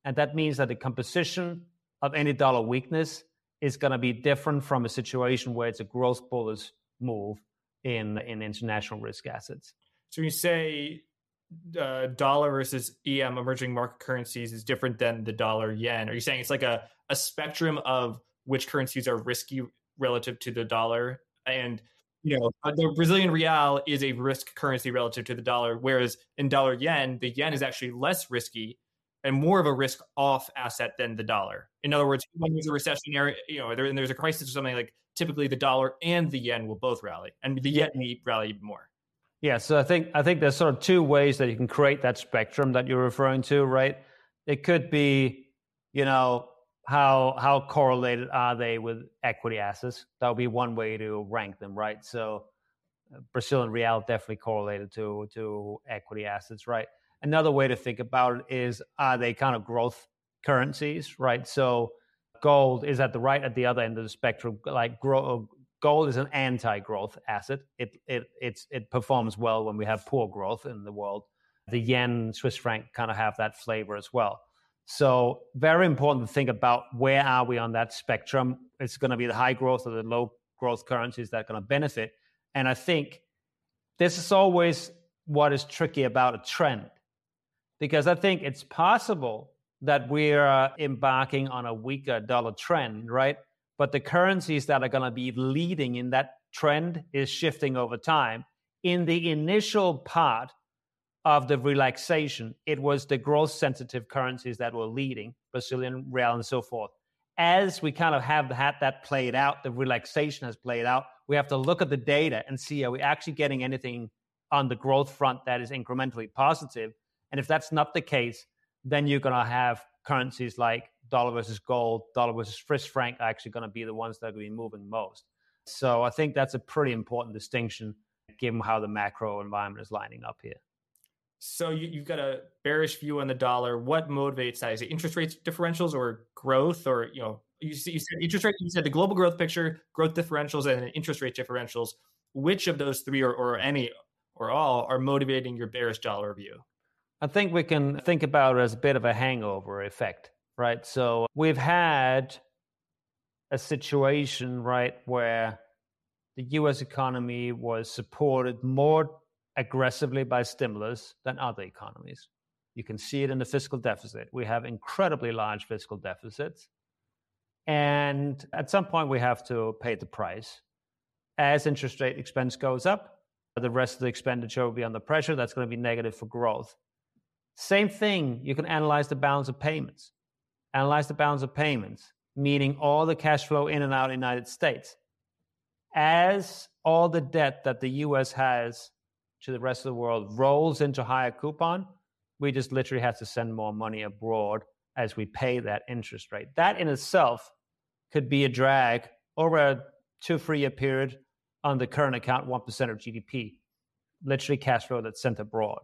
And that means that the composition of any dollar weakness is going to be different from a situation where it's a growth bullish move in, in international risk assets. So you say uh, dollar versus EM emerging market currencies is different than the dollar yen. Are you saying it's like a, a spectrum of which currencies are risky relative to the dollar. And you know, uh, the Brazilian real is a risk currency relative to the dollar, whereas in dollar yen, the yen is actually less risky and more of a risk off asset than the dollar. In other words, when there's a recessionary, you know, there, there's a crisis or something like typically the dollar and the yen will both rally, and the yen may rally more. Yeah, so I think I think there's sort of two ways that you can create that spectrum that you're referring to, right? It could be, you know, how how correlated are they with equity assets? That would be one way to rank them, right? So uh, Brazilian real definitely correlated to to equity assets, right? Another way to think about it is are they kind of growth currencies, right? So gold is at the right at the other end of the spectrum. Like grow, gold is an anti-growth asset. It it it performs well when we have poor growth in the world. The yen, Swiss franc kind of have that flavor as well. So very important to think about where are we on that spectrum. It's going to be the high growth or the low growth currencies that are going to benefit. And I think this is always what is tricky about a trend, because I think it's possible that we're embarking on a weaker dollar trend, right? But the currencies that are going to be leading in that trend is shifting over time. In the initial part, of the relaxation, it was the growth sensitive currencies that were leading, Brazilian real and so forth. As we kind of have had that played out, the relaxation has played out, we have to look at the data and see are we actually getting anything on the growth front that is incrementally positive? And if that's not the case, then you're going to have currencies like dollar versus gold, dollar versus Swiss franc are actually going to be the ones that are going to be moving most. So I think that's a pretty important distinction given how the macro environment is lining up here. So you, have got a bearish view on the dollar. What motivates that? Is it interest rates differentials or growth, or you know, you, you said interest rate. You said the global growth picture, growth differentials, and interest rate differentials. Which of those three, or, or any, or all, are motivating your bearish dollar view? I think we can think about it as a bit of a hangover effect, right? So we've had a situation, right, where the U.S. economy was supported more aggressively by stimulus than other economies. You can see it in the fiscal deficit. We have incredibly large fiscal deficits. And at some point, we have to pay the price. As interest rate expense goes up, the rest of the expenditure will be under pressure. That's going to be negative for growth. Same thing, you can analyze the balance of payments. Analyze the balance of payments, meaning all the cash flow in and out of the United States. As all the debt that the US has to the rest of the world rolls into higher coupon, we just literally have to send more money abroad as we pay that interest rate. That in itself could be a drag over a two, three year period on the current account, 1% of GDP, literally cash flow that's sent abroad.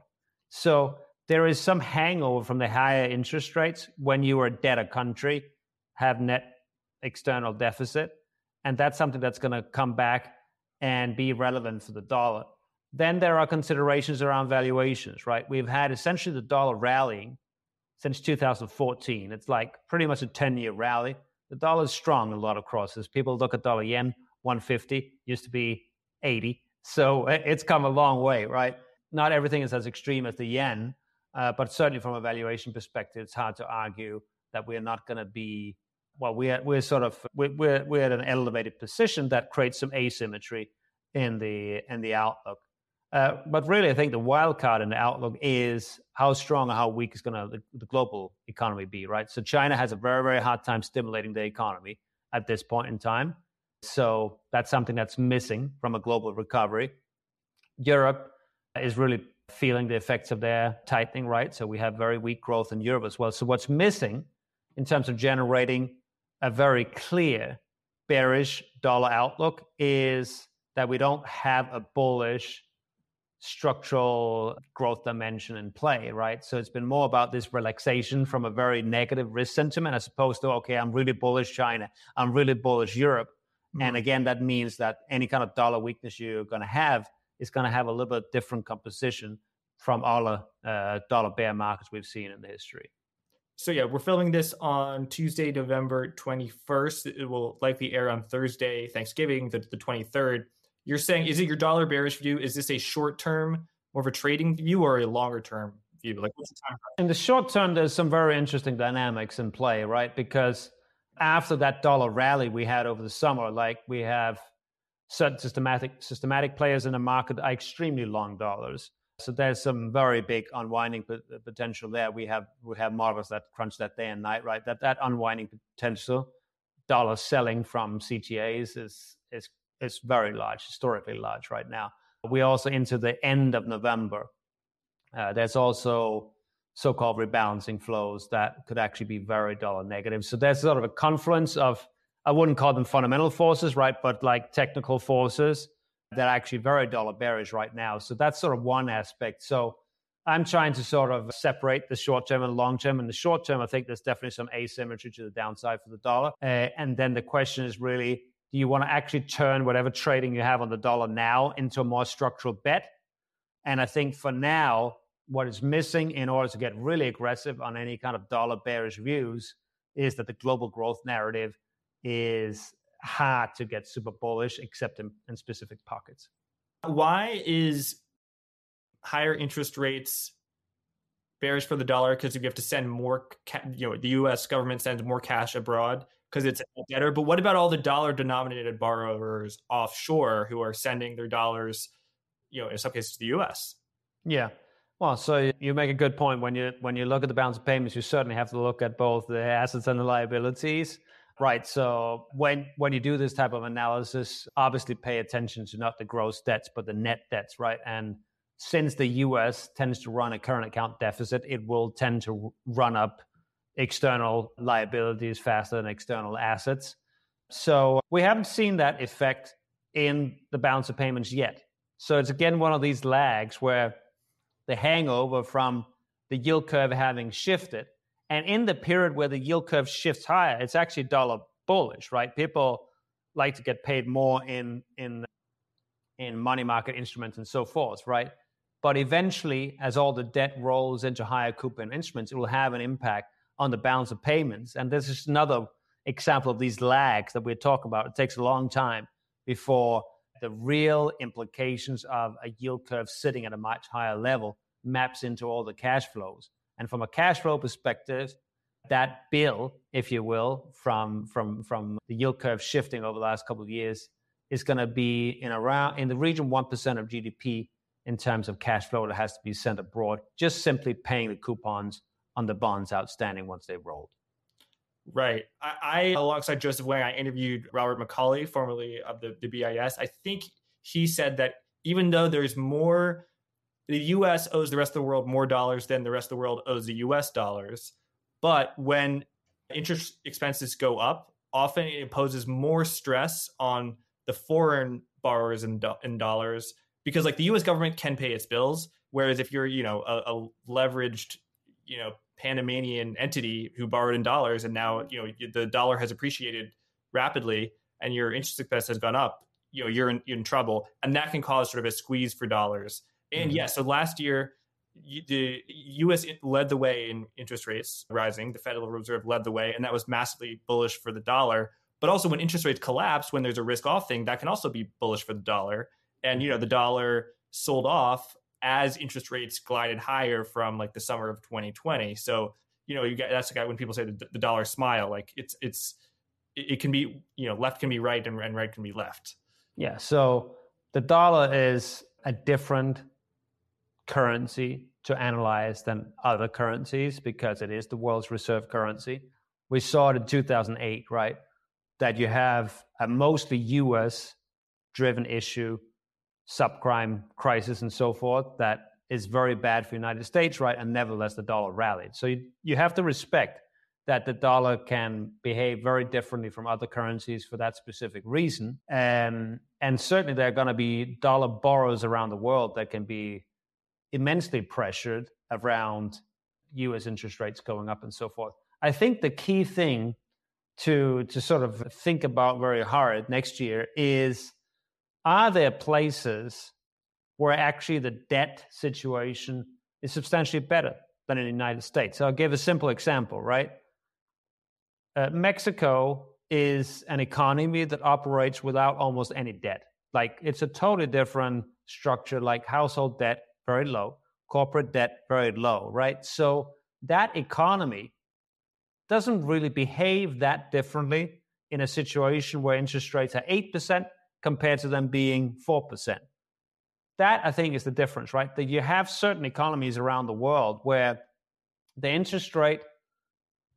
So there is some hangover from the higher interest rates when you are a debtor country, have net external deficit. And that's something that's going to come back and be relevant for the dollar. Then there are considerations around valuations, right? We've had essentially the dollar rallying since 2014. It's like pretty much a 10 year rally. The dollar is strong in a lot of crosses. People look at dollar yen, 150, used to be 80. So eh, it's come a long way, right? Not everything is as extreme as the yen, but certainly from a valuation perspective, it's hard to argue that we're not going to be well. We're we're sort of we're we're at an elevated position that creates some asymmetry in the in the outlook. Uh, but really, I think the wild card in the outlook is how strong or how weak is going to the, the, global economy be, right? So China has a very, very hard time stimulating the economy at this point in time. So that's something that's missing from a global recovery. Europe is really feeling the effects of their tightening, right? So we have very weak growth in Europe as well. So what's missing in terms of generating a very clear bearish dollar outlook is that we don't have a bullish structural growth dimension in play, right? So it's been more about this relaxation from a very negative risk sentiment as opposed to, okay, I'm really bullish China, I'm really bullish Europe. Mm-hmm. And again, that means that any kind of dollar weakness you're going to have is going to have a little bit different composition from all the uh, dollar bear markets we've seen in the history. So yeah, we're filming this on Tuesday, November 21st. It will likely air on Thursday, Thanksgiving, the, the 23rd you're saying is it your dollar bearish view? Is this a short term, more of a trading view, or a longer term view? Like what's the time? In the short term, there's some very interesting dynamics in play, right? Because after that dollar rally we had over the summer, like we have certain systematic systematic players in the market are extremely long dollars. So there's some very big unwinding potential there. We have we have models that crunch that day and night, right? That that unwinding potential, dollar selling from CTAs is is is very large, historically large right now. We're also into the end of November. Uh, there's also so-called rebalancing flows that could actually be very dollar negative. So there's sort of a confluence of I wouldn't call them fundamental forces, right, but like technical forces that are actually very dollar bearish right now. So that's sort of one aspect. So I'm trying to sort of separate the short term and the long term. In the short term, I think there's definitely some asymmetry to the downside for the dollar. Uh, and then the question is really do you want to actually turn whatever trading you have on the dollar now into a more structural bet? And I think for now, what is missing in order to get really aggressive on any kind of dollar bearish views is that the global growth narrative is hard to get super bullish except in, in specific pockets. Why is higher interest rates bearish for the dollar? Because you have to send more, you know, the U.S. government sends more cash abroad because it's better. But what about all the dollar denominated borrowers offshore who are sending their dollars, you know, in some cases to the US? Yeah. Well, so you make a good point. When you when you look at the balance of payments, you certainly have to look at both the assets and the liabilities. Right. So when when you do this type of analysis, obviously pay attention to not the gross debts, but the net debts, right? And since the US tends to run a current account deficit, it will tend to run up external liabilities faster than external assets. So we haven't seen that effect in the balance of payments yet. So it's again one of these lags where the hangover from the yield curve having shifted. And in the period where the yield curve shifts higher, it's actually dollar bullish, right? People like to get paid more in in in money market instruments and so forth, right? But eventually, as all the debt rolls into higher coupon instruments, it will have an impact on the balance of payments. And this is another example of these lags that we're talking about. It takes a long time before the real implications of a yield curve sitting at a much higher level maps into all the cash flows. And from a cash flow perspective, that bill, if you will, from from from the yield curve shifting over the last couple of years is going to be in around in the region one percent of GDP in terms of cash flow that has to be sent abroad, just simply paying the coupons on the bonds outstanding once they've rolled. Right. I, I, alongside Joseph Wang, I interviewed Robert McCauley, formerly of the, the BIS. I think he said that even though there's more, the US owes the rest of the world more dollars than the rest of the world owes the US dollars. But when interest expenses go up, often it imposes more stress on the foreign borrowers in, do- in dollars because like the US government can pay its bills. Whereas if you're, you know, a, a leveraged, you know, Panamanian entity who borrowed in dollars, and now you know the dollar has appreciated rapidly, and your interest expense has gone up. you know you're in, you're in trouble, and that can cause sort of a squeeze for dollars. And mm-hmm. yeah, so last year the U.S. led the way in interest rates rising. The Federal Reserve led the way, and that was massively bullish for the dollar. But also, when interest rates collapse, when there's a risk-off thing, that can also be bullish for the dollar. And you know, the dollar sold off as interest rates glided higher from like the summer of 2020. So you know, you get that's the guy when people say the, the dollar smile, like it's it's it, can be you know left can be right and, and right can be left. Yeah. So the dollar is a different currency to analyze than other currencies because it is the world's reserve currency. We saw it in 2008, right? That you have a mostly US driven issue, subprime crisis, and so forth, that is very bad for the United States, right? And nevertheless, the dollar rallied. So you, you have to respect that the dollar can behave very differently from other currencies for that specific reason. And, and certainly there are going to be dollar borrowers around the world that can be immensely pressured around US interest rates going up and so forth. I think the key thing to, to sort of think about very hard next year is are there places where actually the debt situation is substantially better than in the United States. So I'll give a simple example, right? Uh, Mexico is an economy that operates without almost any debt. Like it's a totally different structure, like household debt, very low, corporate debt, very low, right? So that economy doesn't really behave that differently in a situation where interest rates are 8% compared to them being 4%. That I think is the difference, right? That you have certain economies around the world where the interest rate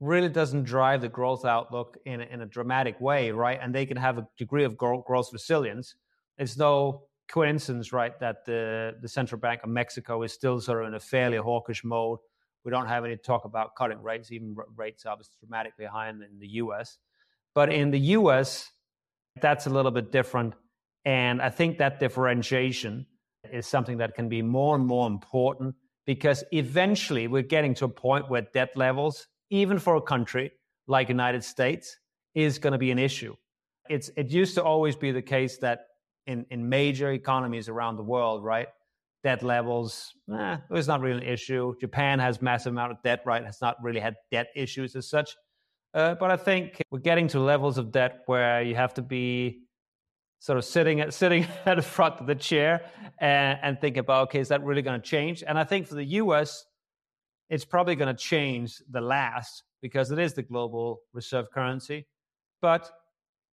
really doesn't drive the growth outlook in a, in a dramatic way, right? And they can have a degree of growth resilience. It's no coincidence, right, that the, the central bank of Mexico is still sort of in a fairly hawkish mode. We don't have any talk about cutting rates, even rates are obviously dramatically higher than in the US. But in the US, that's a little bit different. And I think that differentiation is something that can be more and more important because eventually we're getting to a point where debt levels, even for a country like United States, is going to be an issue. It's it used to always be the case that in, in major economies around the world, right, debt levels, eh, was not really an issue. Japan has massive amount of debt, right? Has not really had debt issues as such. Uh, but I think we're getting to levels of debt where you have to be sort of sitting at sitting at the front of the chair and, and think about okay is that really going to change and i think for the us it's probably going to change the last because it is the global reserve currency but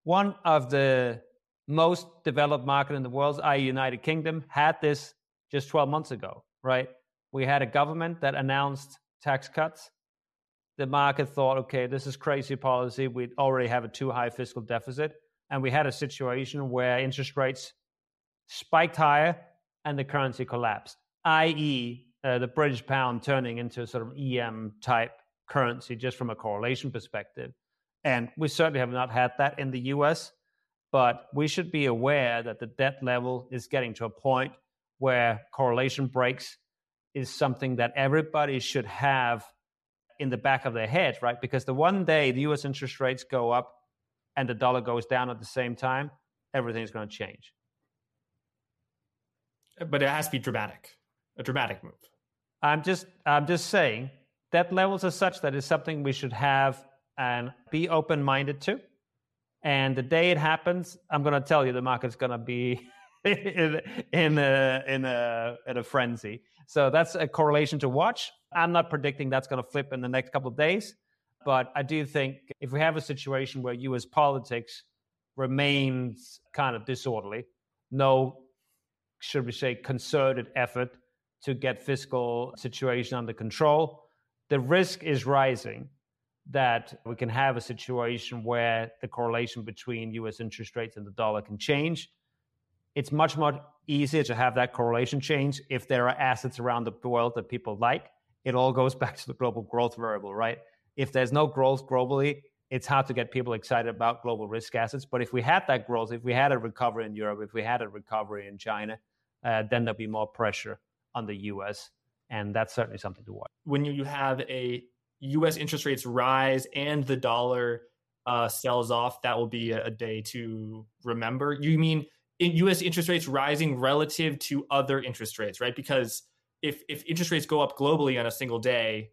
one of the most developed market in the world i.e united kingdom had this just 12 months ago right? We had a government that announced tax cuts. The market thought okay this is crazy policy. We already have a too high fiscal deficit. And we had a situation where interest rates spiked higher and the currency collapsed, i.e., uh, the British pound turning into a sort of EM type currency just from a correlation perspective. And we certainly have not had that in the US, but we should be aware that the debt level is getting to a point where correlation breaks is something that everybody should have in the back of their head, right? Because the one day the US interest rates go up, and the dollar goes down at the same time, everything's going to change. But it has to be dramatic, a dramatic move. I'm just, I'm just saying that levels are such that it's something we should have and be open-minded to. And the day it happens, I'm going to tell you the market's going to be in, a in a in a frenzy. So that's a correlation to watch. I'm not predicting that's going to flip in the next couple of days. But I do think if we have a situation where US politics remains kind of disorderly, no, should we say, concerted effort to get fiscal situation under control, the risk is rising that we can have a situation where the correlation between US interest rates and the dollar can change. It's much more easier to have that correlation change if there are assets around the world that people like. It all goes back to the global growth variable, right? if there's no growth globally, it's hard to get people excited about global risk assets. But if we had that growth, if we had a recovery in Europe, if we had a recovery in China, uh, then there'll be more pressure on the US. And that's certainly something to watch. When you have a US interest rates rise and the dollar uh, sells off, that will be a, day to remember. You mean in U.S. interest rates rising relative to other interest rates, right? Because if if interest rates go up globally on a single day,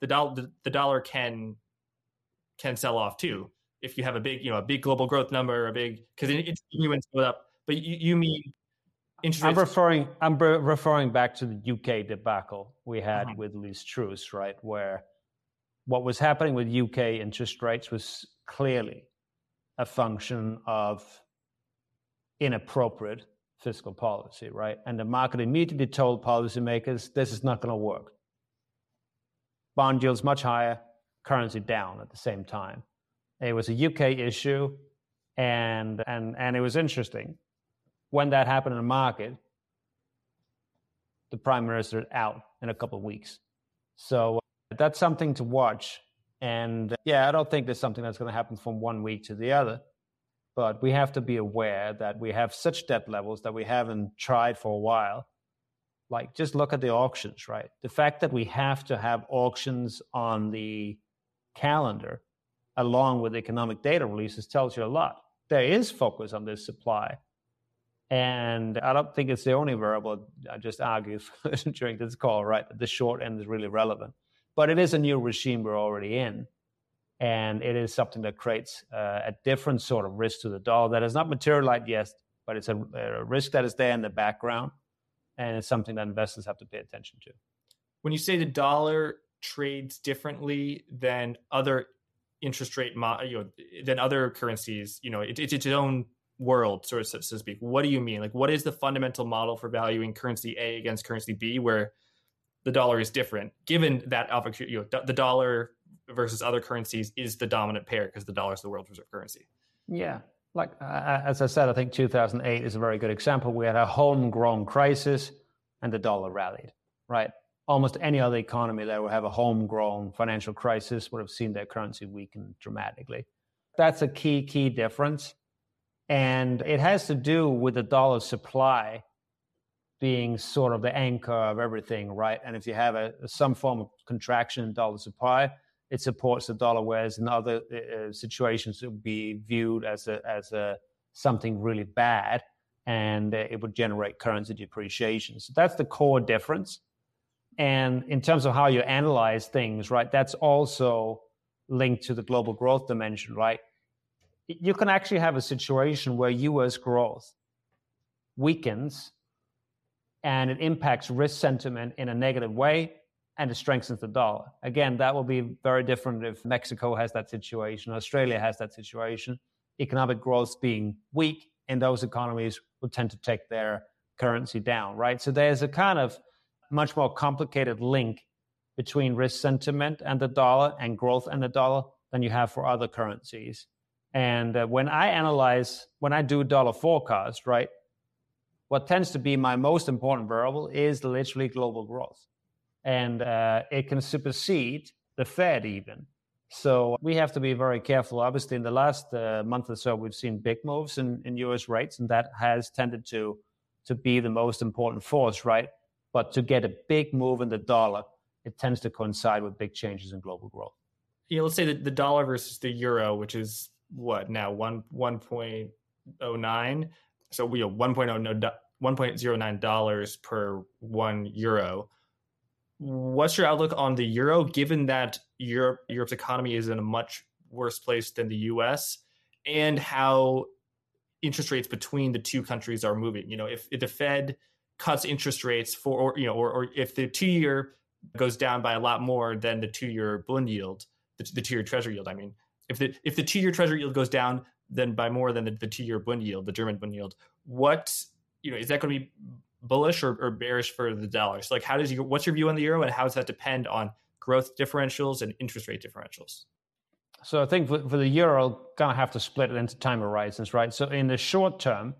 the dollar the, the dollar can can sell off too. If you have a big you know a big global growth number, a big because it's everyone's go up. But you, you mean interest I'm referring I'm referring back to the UK debacle we had uh-huh. with Liz Truss, right? Where what was happening with UK interest rates was clearly a function of inappropriate fiscal policy, right? And the market immediately told policymakers this is not going to work. Bond yields much higher, currency down at the same time. It was a UK issue, and and and it was interesting when that happened in the market. The prime minister out in a couple of weeks, so that's something to watch. And uh, yeah, I don't think there's something that's going to happen from one week to the other. But we have to be aware that we have such debt levels that we haven't tried for a while. Like, just look at the auctions, right? The fact that we have to have auctions on the calendar along with economic data releases tells you a lot. There is focus on this supply. And I don't think it's the only variable. I just argued during this call, right? That the short end is really relevant. But it is a new regime we're already in and it is something that creates uh, a different sort of risk to the dollar that has not materialized yet, but it's a, a, risk that is there in the background, and it's something that investors have to pay attention to. When you say the dollar trades differently than other interest rate, mo- you know, than other currencies, you know, it, it's its own world, sort of so to speak. What do you mean? Like, what is the fundamental model for valuing currency A against currency B, where the dollar is different, given that you know, the dollar versus other currencies is the dominant pair because the dollar is the world reserve currency. Yeah. Like, uh, as I said, I think 2008 is a very good example. We had a homegrown crisis and the dollar rallied, right? Almost any other economy that would have a homegrown financial crisis would have seen their currency weaken dramatically. That's a key, key difference. And it has to do with the dollar supply being sort of the anchor of everything, right? And if you have a, some form of contraction in dollar supply, it supports the dollar, whereas in other uh, uh, situations it would be viewed as a as a something really bad, and uh, it would generate currency depreciation. So that's the core difference. And in terms of how you analyze things, right, that's also linked to the global growth dimension, right? You can actually have a situation where U.S. growth weakens and it impacts risk sentiment in a negative way and it strengthens the dollar. Again, that will be very different if Mexico has that situation, Australia has that situation. Economic growth being weak in those economies would tend to take their currency down, right? So there's a kind of much more complicated link between risk sentiment and the dollar and growth and the dollar than you have for other currencies. And uh, when I analyze, when I do dollar forecast, right, what tends to be my most important variable is literally global growth and uh, it can supersede the Fed even. So we have to be very careful. Obviously, in the last uh, month or so, we've seen big moves in, in U.S. rates, and that has tended to to be the most important force, right? But to get a big move in the dollar, it tends to coincide with big changes in global growth. Yeah, let's say that the dollar versus the euro, which is what now one one point oh nine. So we have one point oh no one point zero nine dollars per one euro what's your outlook on the euro, given that Europe Europe's economy is in a much worse place than the U.S. and how interest rates between the two countries are moving? You know, if, if the Fed cuts interest rates for, or, you know, or, or if the two year goes down by a lot more than the two year bond yield, the, the two year treasury yield. I mean, if the if the two year treasury yield goes down then by more than the, the two year bond yield, the German bond yield, what you know is that going to be bullish or, or bearish for the dollar? So like how does your what's your view on the euro and how does that depend on growth differentials and interest rate differentials? So I think for, for the euro, gonna have to split it into time horizons, right? So in the short term,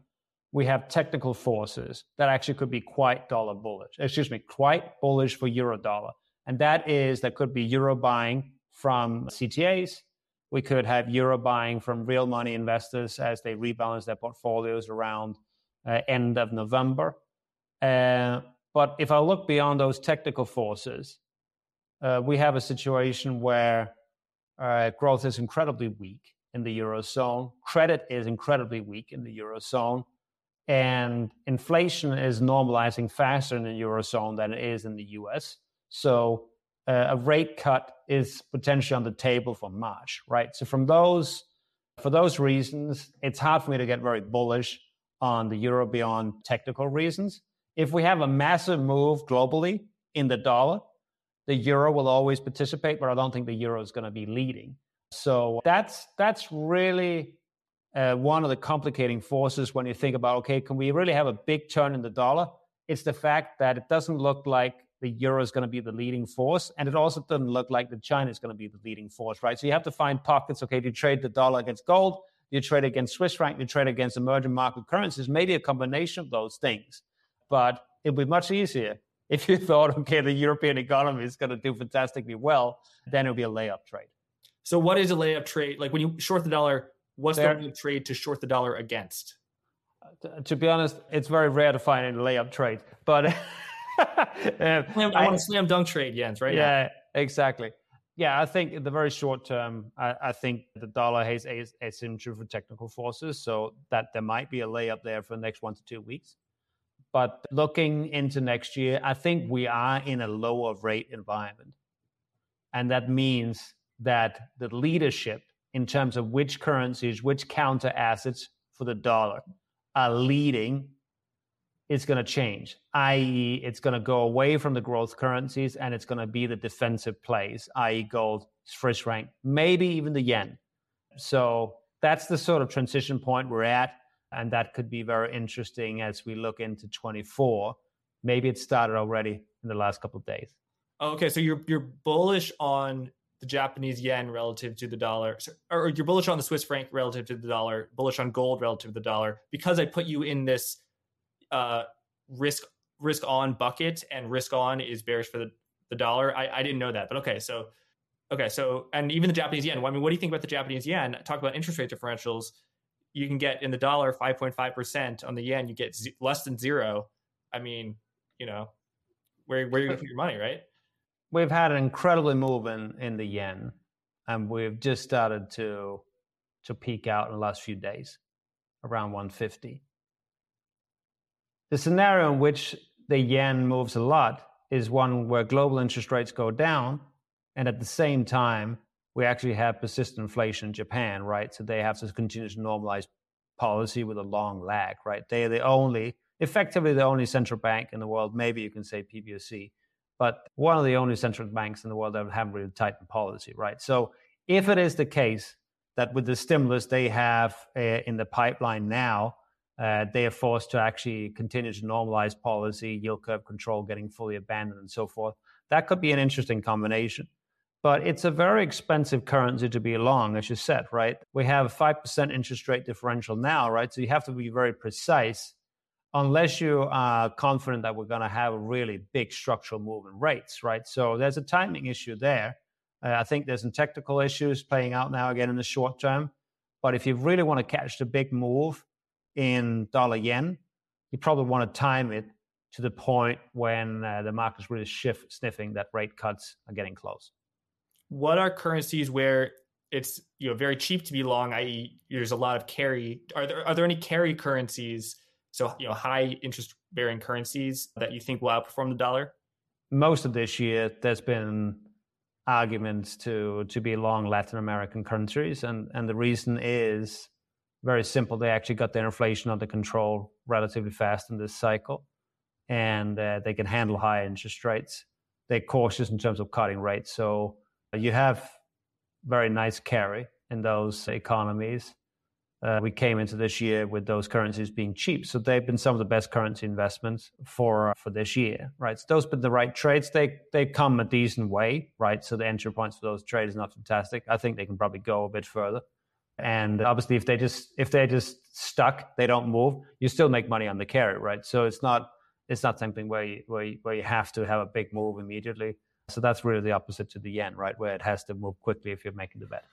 we have technical forces that actually could be quite dollar bullish. Excuse me, quite bullish for euro dollar, and that is that could be euro buying from CTAs. We could have euro buying from real money investors as they rebalance their portfolios around uh, end of November. Uh, but if I look beyond those technical forces, uh, we have a situation where uh, growth is incredibly weak in the eurozone. Credit is incredibly weak in the eurozone. and inflation is normalizing faster in the eurozone than it is in the US. So uh, a rate cut is potentially on the table for March, right? So from those for those reasons, it's hard for me to get very bullish on the euro beyond technical reasons. If we have a massive move globally in the dollar, the euro will always participate, but I don't think the euro is going to be leading. So that's that's really uh, one of the complicating forces when you think about okay, can we really have a big turn in the dollar? It's the fact that it doesn't look like the euro is going to be the leading force, and it also doesn't look like that China is going to be the leading force, right? So you have to find pockets. Okay, do you trade the dollar against gold? Do you trade against Swiss franc? Do you trade against emerging market currencies? Maybe a combination of those things, but it'd be much easier if you thought, okay, the European economy is going to do fantastically well, then it would be a layup trade. So, what is a layup trade? Like when you short the dollar, what's there, the trade to short the dollar against? To, to be honest, it's very rare to find a layup trade, but I, I want to slam dunk trade Jens, right? Yeah, now. exactly. Yeah, I think in the very short term, I, I think the dollar has asymmetry for technical forces, so that there might be a layup there for the next one to two weeks. But looking into next year, I think we are in a lower rate environment. And that means that the leadership in terms of which currencies, which counter assets for the dollar are leading is going to change, i.e., it's going to go away from the growth currencies and it's going to be the defensive plays, i.e., gold, Swiss franc, maybe even the yen. So that's the sort of transition point we're at. And that could be very interesting as we look into 24. Maybe it started already in the last couple of days. Okay, so you're you're bullish on the Japanese yen relative to the dollar, or you're bullish on the Swiss franc relative to the dollar, bullish on gold relative to the dollar, because I put you in this uh, risk risk on bucket, and risk on is bearish for the, the dollar. I, I didn't know that, but okay, so okay, so and even the Japanese yen. Well, I mean, what do you think about the Japanese yen? Talk about interest rate differentials. You can get in the dollar five point five percent on the yen. You get z- less than zero. I mean, you know, where where you going to put your money, right? we've had an incredibly move in, in the yen, and we've just started to to peak out in the last few days, around 150. The scenario in which the yen moves a lot is one where global interest rates go down, and at the same time, we actually have persistent inflation in Japan, right? So they have to continue to normalize policy with a long lag, right? They are the only, effectively the only central bank in the world, maybe you can say PBOC, but one of the only central banks in the world that haven't really tightened policy, right? So if it is the case that with the stimulus they have uh, in the pipeline now, uh, they are forced to actually continue to normalize policy, yield curve control getting fully abandoned, and so forth. That could be an interesting combination. But it's a very expensive currency to be long, as you said, right? We have a 5% interest rate differential now, right? So you have to be very precise unless you are confident that we're going to have a really big structural move in rates, right? So there's a timing issue there. Uh, I think there's some technical issues playing out now again in the short term. But if you really want to catch the big move in dollar yen, you probably want to time it to the point when uh, the market's really shift sniffing that rate cuts are getting close. What are currencies where it's you know very cheap to be long, i.e., there's a lot of carry? Are there are there any carry currencies so, you know, high interest bearing currencies that you think will outperform the dollar? Most of this year, there's been arguments to to be long Latin American countries, and and the reason is very simple. They actually got their inflation under control relatively fast in this cycle, and uh, they can handle high interest rates. They're cautious in terms of cutting rates, so you have very nice carry in those economies uh, we came into this year with those currencies being cheap. So they've been some of the best currency investments for uh, for this year, right? So those been the right trades. They they come a decent way, right? So the entry points for those trades is not fantastic. I think they can probably go a bit further. And obviously, if they just if they're just stuck, they don't move. You still make money on the carry, right? So it's not it's not something where you, where you, where you have to have a big move immediately. So that's really the opposite to the yen, right? Where it has to move quickly if you're making the bet.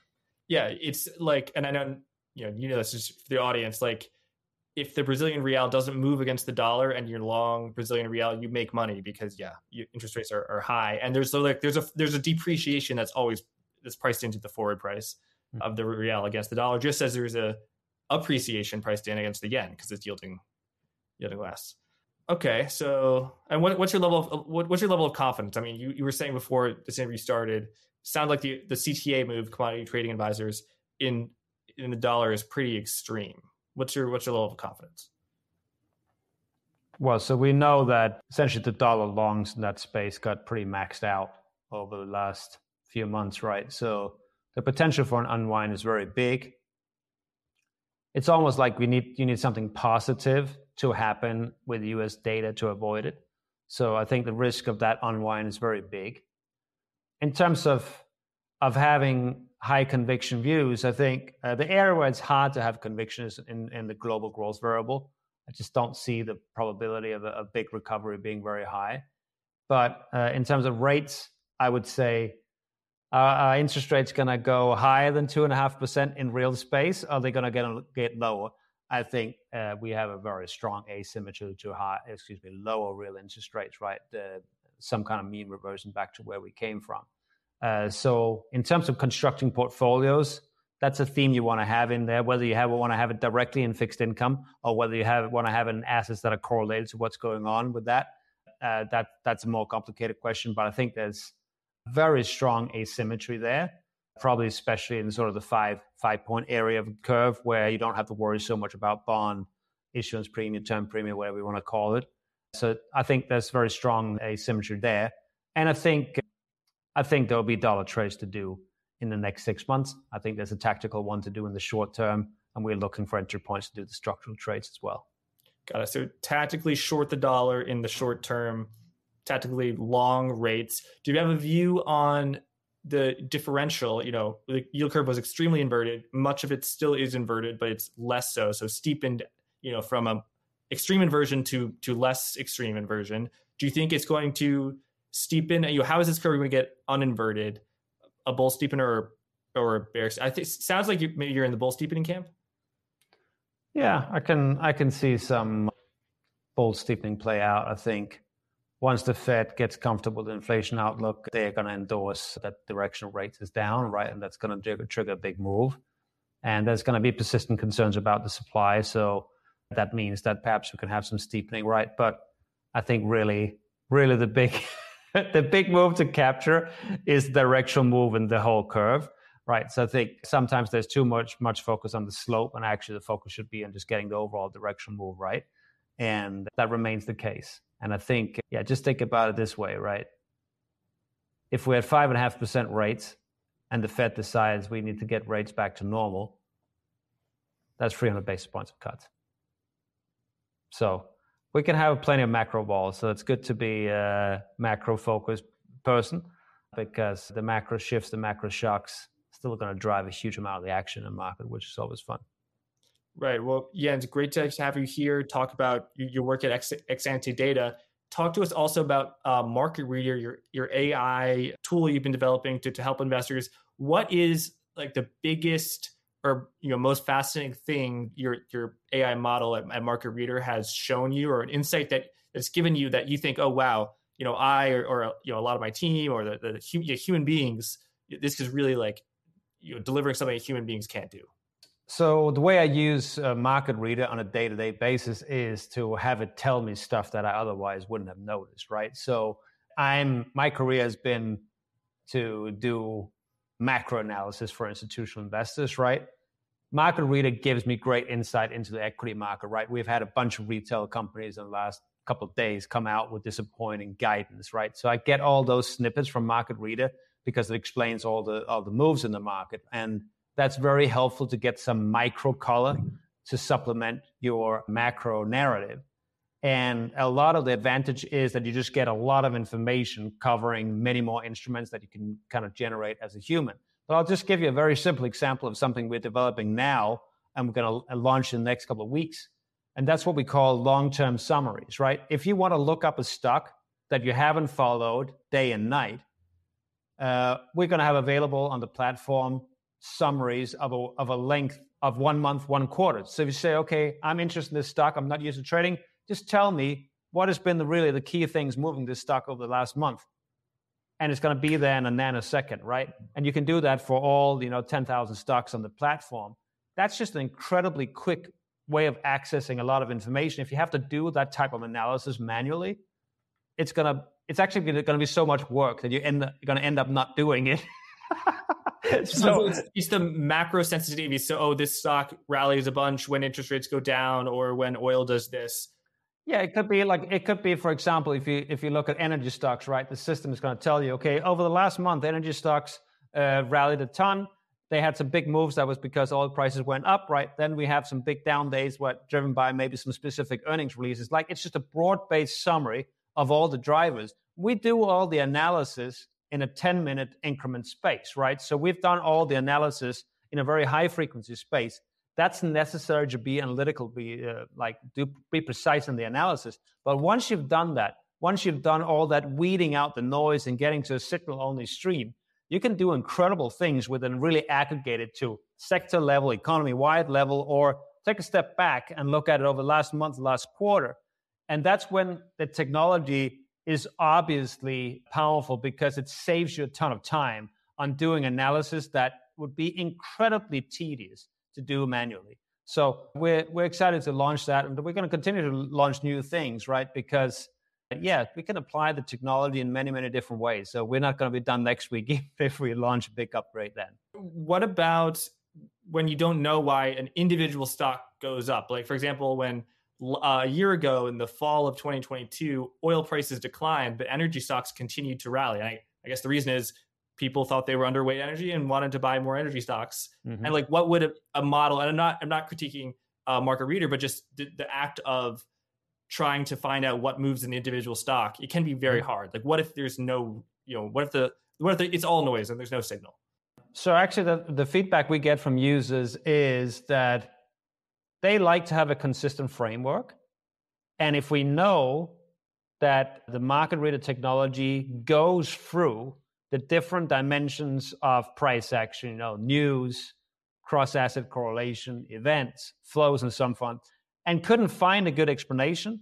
Yeah, it's like, and I know you know, you know, this is for the audience. Like, if the Brazilian real doesn't move against the dollar and you're long Brazilian real, you make money because yeah, interest rates are, are high, and there's so like there's a there's a depreciation that's always that's priced into the forward price. Hmm. of the real against the dollar, just as there's a appreciation priced in against the yen because it's yielding yielding less. Okay, so and what, what's your level of what, what's your level of confidence? I mean, you, you were saying before this interview started, sound like the the CTA move, commodity trading advisors in in the dollar is pretty extreme. What's your what's your level of confidence? Well, so we know that essentially the dollar longs in that space got pretty maxed out over the last few months, right? So the potential for an unwind is very big. It's almost like we need you need something positive to happen with US data to avoid it. So I think the risk of that unwind is very big. In terms of of having high conviction views, I think uh, the area where it's hard to have conviction is in, in the global growth variable. I just don't see the probability of a, a big recovery being very high. But uh, in terms of rates, I would say uh, are interest rates going to go higher than two and a half percent in real space? Or are they going to get lower? I think uh, we have a very strong asymmetry to high, excuse me, lower real interest rates, right? Uh, some kind of mean reversion back to where we came from. Uh, so, in terms of constructing portfolios, that's a theme you want to have in there. Whether you have want to have it directly in fixed income, or whether you have want to have in assets that are correlated to what's going on with that, uh, that that's a more complicated question. But I think there's very strong asymmetry there, probably especially in sort of the five five point area of the curve where you don't have to worry so much about bond issuance premium, term premium, whatever you want to call it. So I think there's very strong asymmetry there, and I think I think there'll be dollar trades to do in the next six months. I think there's a tactical one to do in the short term, and we're looking for entry points to do the structural trades as well. Got it. So tactically short the dollar in the short term, tactically long rates. Do you have a view on the differential? You know, the yield curve was extremely inverted. Much of it still is inverted, but it's less so. So steepened, you know, from a extreme inversion to to less extreme inversion. Do you think it's going to steepen? You know, how is this curve going to get uninverted? A bull steepener or or a bear? I think sounds like you, you're in the bull steepening camp. Yeah, I can I can see some bull steepening play out. I think once the Fed gets comfortable with the inflation outlook, they're going to endorse that directional rates is down, right, and that's going to trigger a big move. And there's going to be persistent concerns about the supply, so that means that perhaps we can have some steepening, right? But I think really, really the big the big move to capture is directional move in the whole curve, right? So I think sometimes there's too much much focus on the slope, and actually the focus should be on just getting the overall directional move right, and that remains the case. And I think, yeah, just think about it this way, right? If we had five and a half percent rates, and the Fed decides we need to get rates back to normal, that's 300 basis points of cuts. So we can have plenty of macro balls. So it's good to be a macro focused person because the macro shifts, the macro shocks, still going to drive a huge amount of the action in the market, which is always fun. Right. Well, yeah, it's great to have you here. Talk about your work at Ex- Data. Talk to us also about uh, Market Reader, your your AI tool you've been developing to, to help investors. What is like the biggest or you know most fascinating thing your your AI model at, at, Market Reader has shown you, or an insight that that's given you that you think, oh wow, you know I or, or you know a lot of my team or the, the human beings, this is really like you know delivering something human beings can't do. So the way I use uh, Market Reader on a day-to-day basis is to have it tell me stuff that I otherwise wouldn't have noticed, right? So I'm my career has been to do macro analysis for institutional investors, right? Market Reader gives me great insight into the equity market, right? We've had a bunch of retail companies in the last couple of days come out with disappointing guidance, right? So I get all those snippets from Market Reader because it explains all the all the moves in the market, and that's very helpful to get some micro color to supplement your macro narrative. And a lot of the advantage is that you just get a lot of information covering many more instruments that you can kind of generate as a human. But I'll just give you a very simple example of something we're developing now and we're going to launch in the next couple of weeks. And that's what we call long term summaries, right? If you want to look up a stock that you haven't followed day and night, uh, we're going to have available on the platform summaries of a, of a length of one month, one quarter. So if you say, okay, I'm interested in this stock, I'm not used to trading, just tell me what has been the really the key things moving this stock over the last month. And it's going to be there in a nanosecond, right? And you can do that for all, you know, 10,000 stocks on the platform. That's just an incredibly quick way of accessing a lot of information. If you have to do that type of analysis manually, it's gonna it's actually going to be so much work that you end you're going to end up not doing it. so it's, it's the macro sensitivity. So, oh, this stock rallies a bunch when interest rates go down, or when oil does this. Yeah, it could be like it could be, for example, if you if you look at energy stocks, right? The system is going to tell you, okay, over the last month, energy stocks uh, rallied a ton. They had some big moves. That was because oil prices went up, right? Then we have some big down days, what driven by maybe some specific earnings releases. Like it's just a broad-based summary of all the drivers. We do all the analysis in a 10 minute increment space, right? So we've done all the analysis in a very high frequency space. That's necessary to be analytical, be uh, like do be precise in the analysis. But once you've done that, once you've done all that weeding out the noise and getting to a signal only stream, you can do incredible things with really aggregated to sector level, economy wide level, or take a step back and look at it over the last month, last quarter. And that's when the technology is obviously powerful because it saves you a ton of time on doing analysis that would be incredibly tedious to do manually. So we're we're excited to launch that, and we're going to continue to launch new things, right? Because yeah, we can apply the technology in many many different ways. So we're not going to be done next week if we launch a big upgrade then. What about when you don't know why an individual stock goes up? Like for example, when a year ago in the fall of 2022, oil prices declined, but energy stocks continued to rally. I, I guess the reason is people thought they were underweight energy and wanted to buy more energy stocks. Mm-hmm. And like, what would a, a, model? And I'm not, I'm not critiquing a market reader, but just the, the, act of trying to find out what moves an individual stock. It can be very mm-hmm. hard. Like, what if there's no, you know, what if the, what if the, it's all noise and there's no signal? So actually, the, the feedback we get from users is that they like to have a consistent framework. And if we know that the market reader technology goes through the different dimensions of price action, you know, news, cross asset correlation, events, flows, and so on, and couldn't find a good explanation,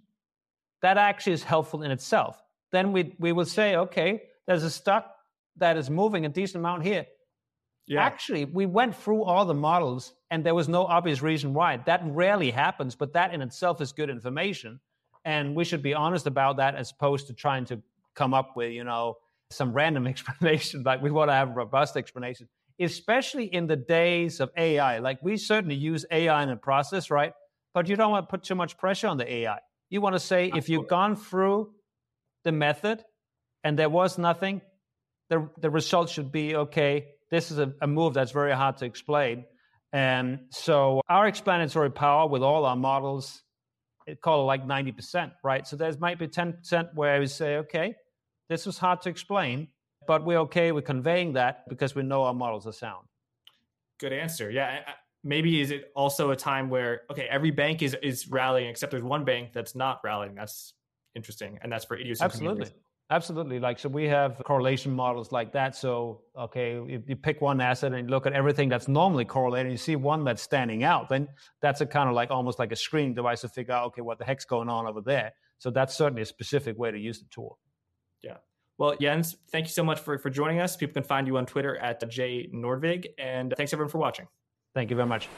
that actually is helpful in itself. Then we, we will say, okay, there's a stock that is moving a decent amount here. Yeah. Actually, we went through all the models and there was no obvious reason why. That rarely happens, but that in itself is good information. And we should be honest about that as opposed to trying to come up with, you know, some random explanation. Like we want to have a robust explanation, especially in the days of AI. Like we certainly use AI in the process, right? But you don't want to put too much pressure on the AI. You want to say if you've gone through the method and there was nothing, the, the result should be okay this is a, a move that's very hard to explain. And so our explanatory power with all our models, it call it like 90%, right? So there's might be 10% where we say, okay, this was hard to explain, but we're okay with conveying that because we know our models are sound. Good answer. Yeah. Maybe is it also a time where, okay, every bank is, is rallying, except there's one bank that's not rallying. That's interesting. And that's for idiosyncrasy. Absolutely. Absolutely. Like, so we have correlation models like that. So, okay, if you pick one asset and you look at everything that's normally correlated, you see one that's standing out, then that's a kind of like almost like a screening device to figure out, okay, what the heck's going on over there. So that's certainly a specific way to use the tool. Yeah. Well, Jens, thank you so much for, for joining us. People can find you on Twitter at J Nordvig. And thanks everyone for watching. Thank you very much.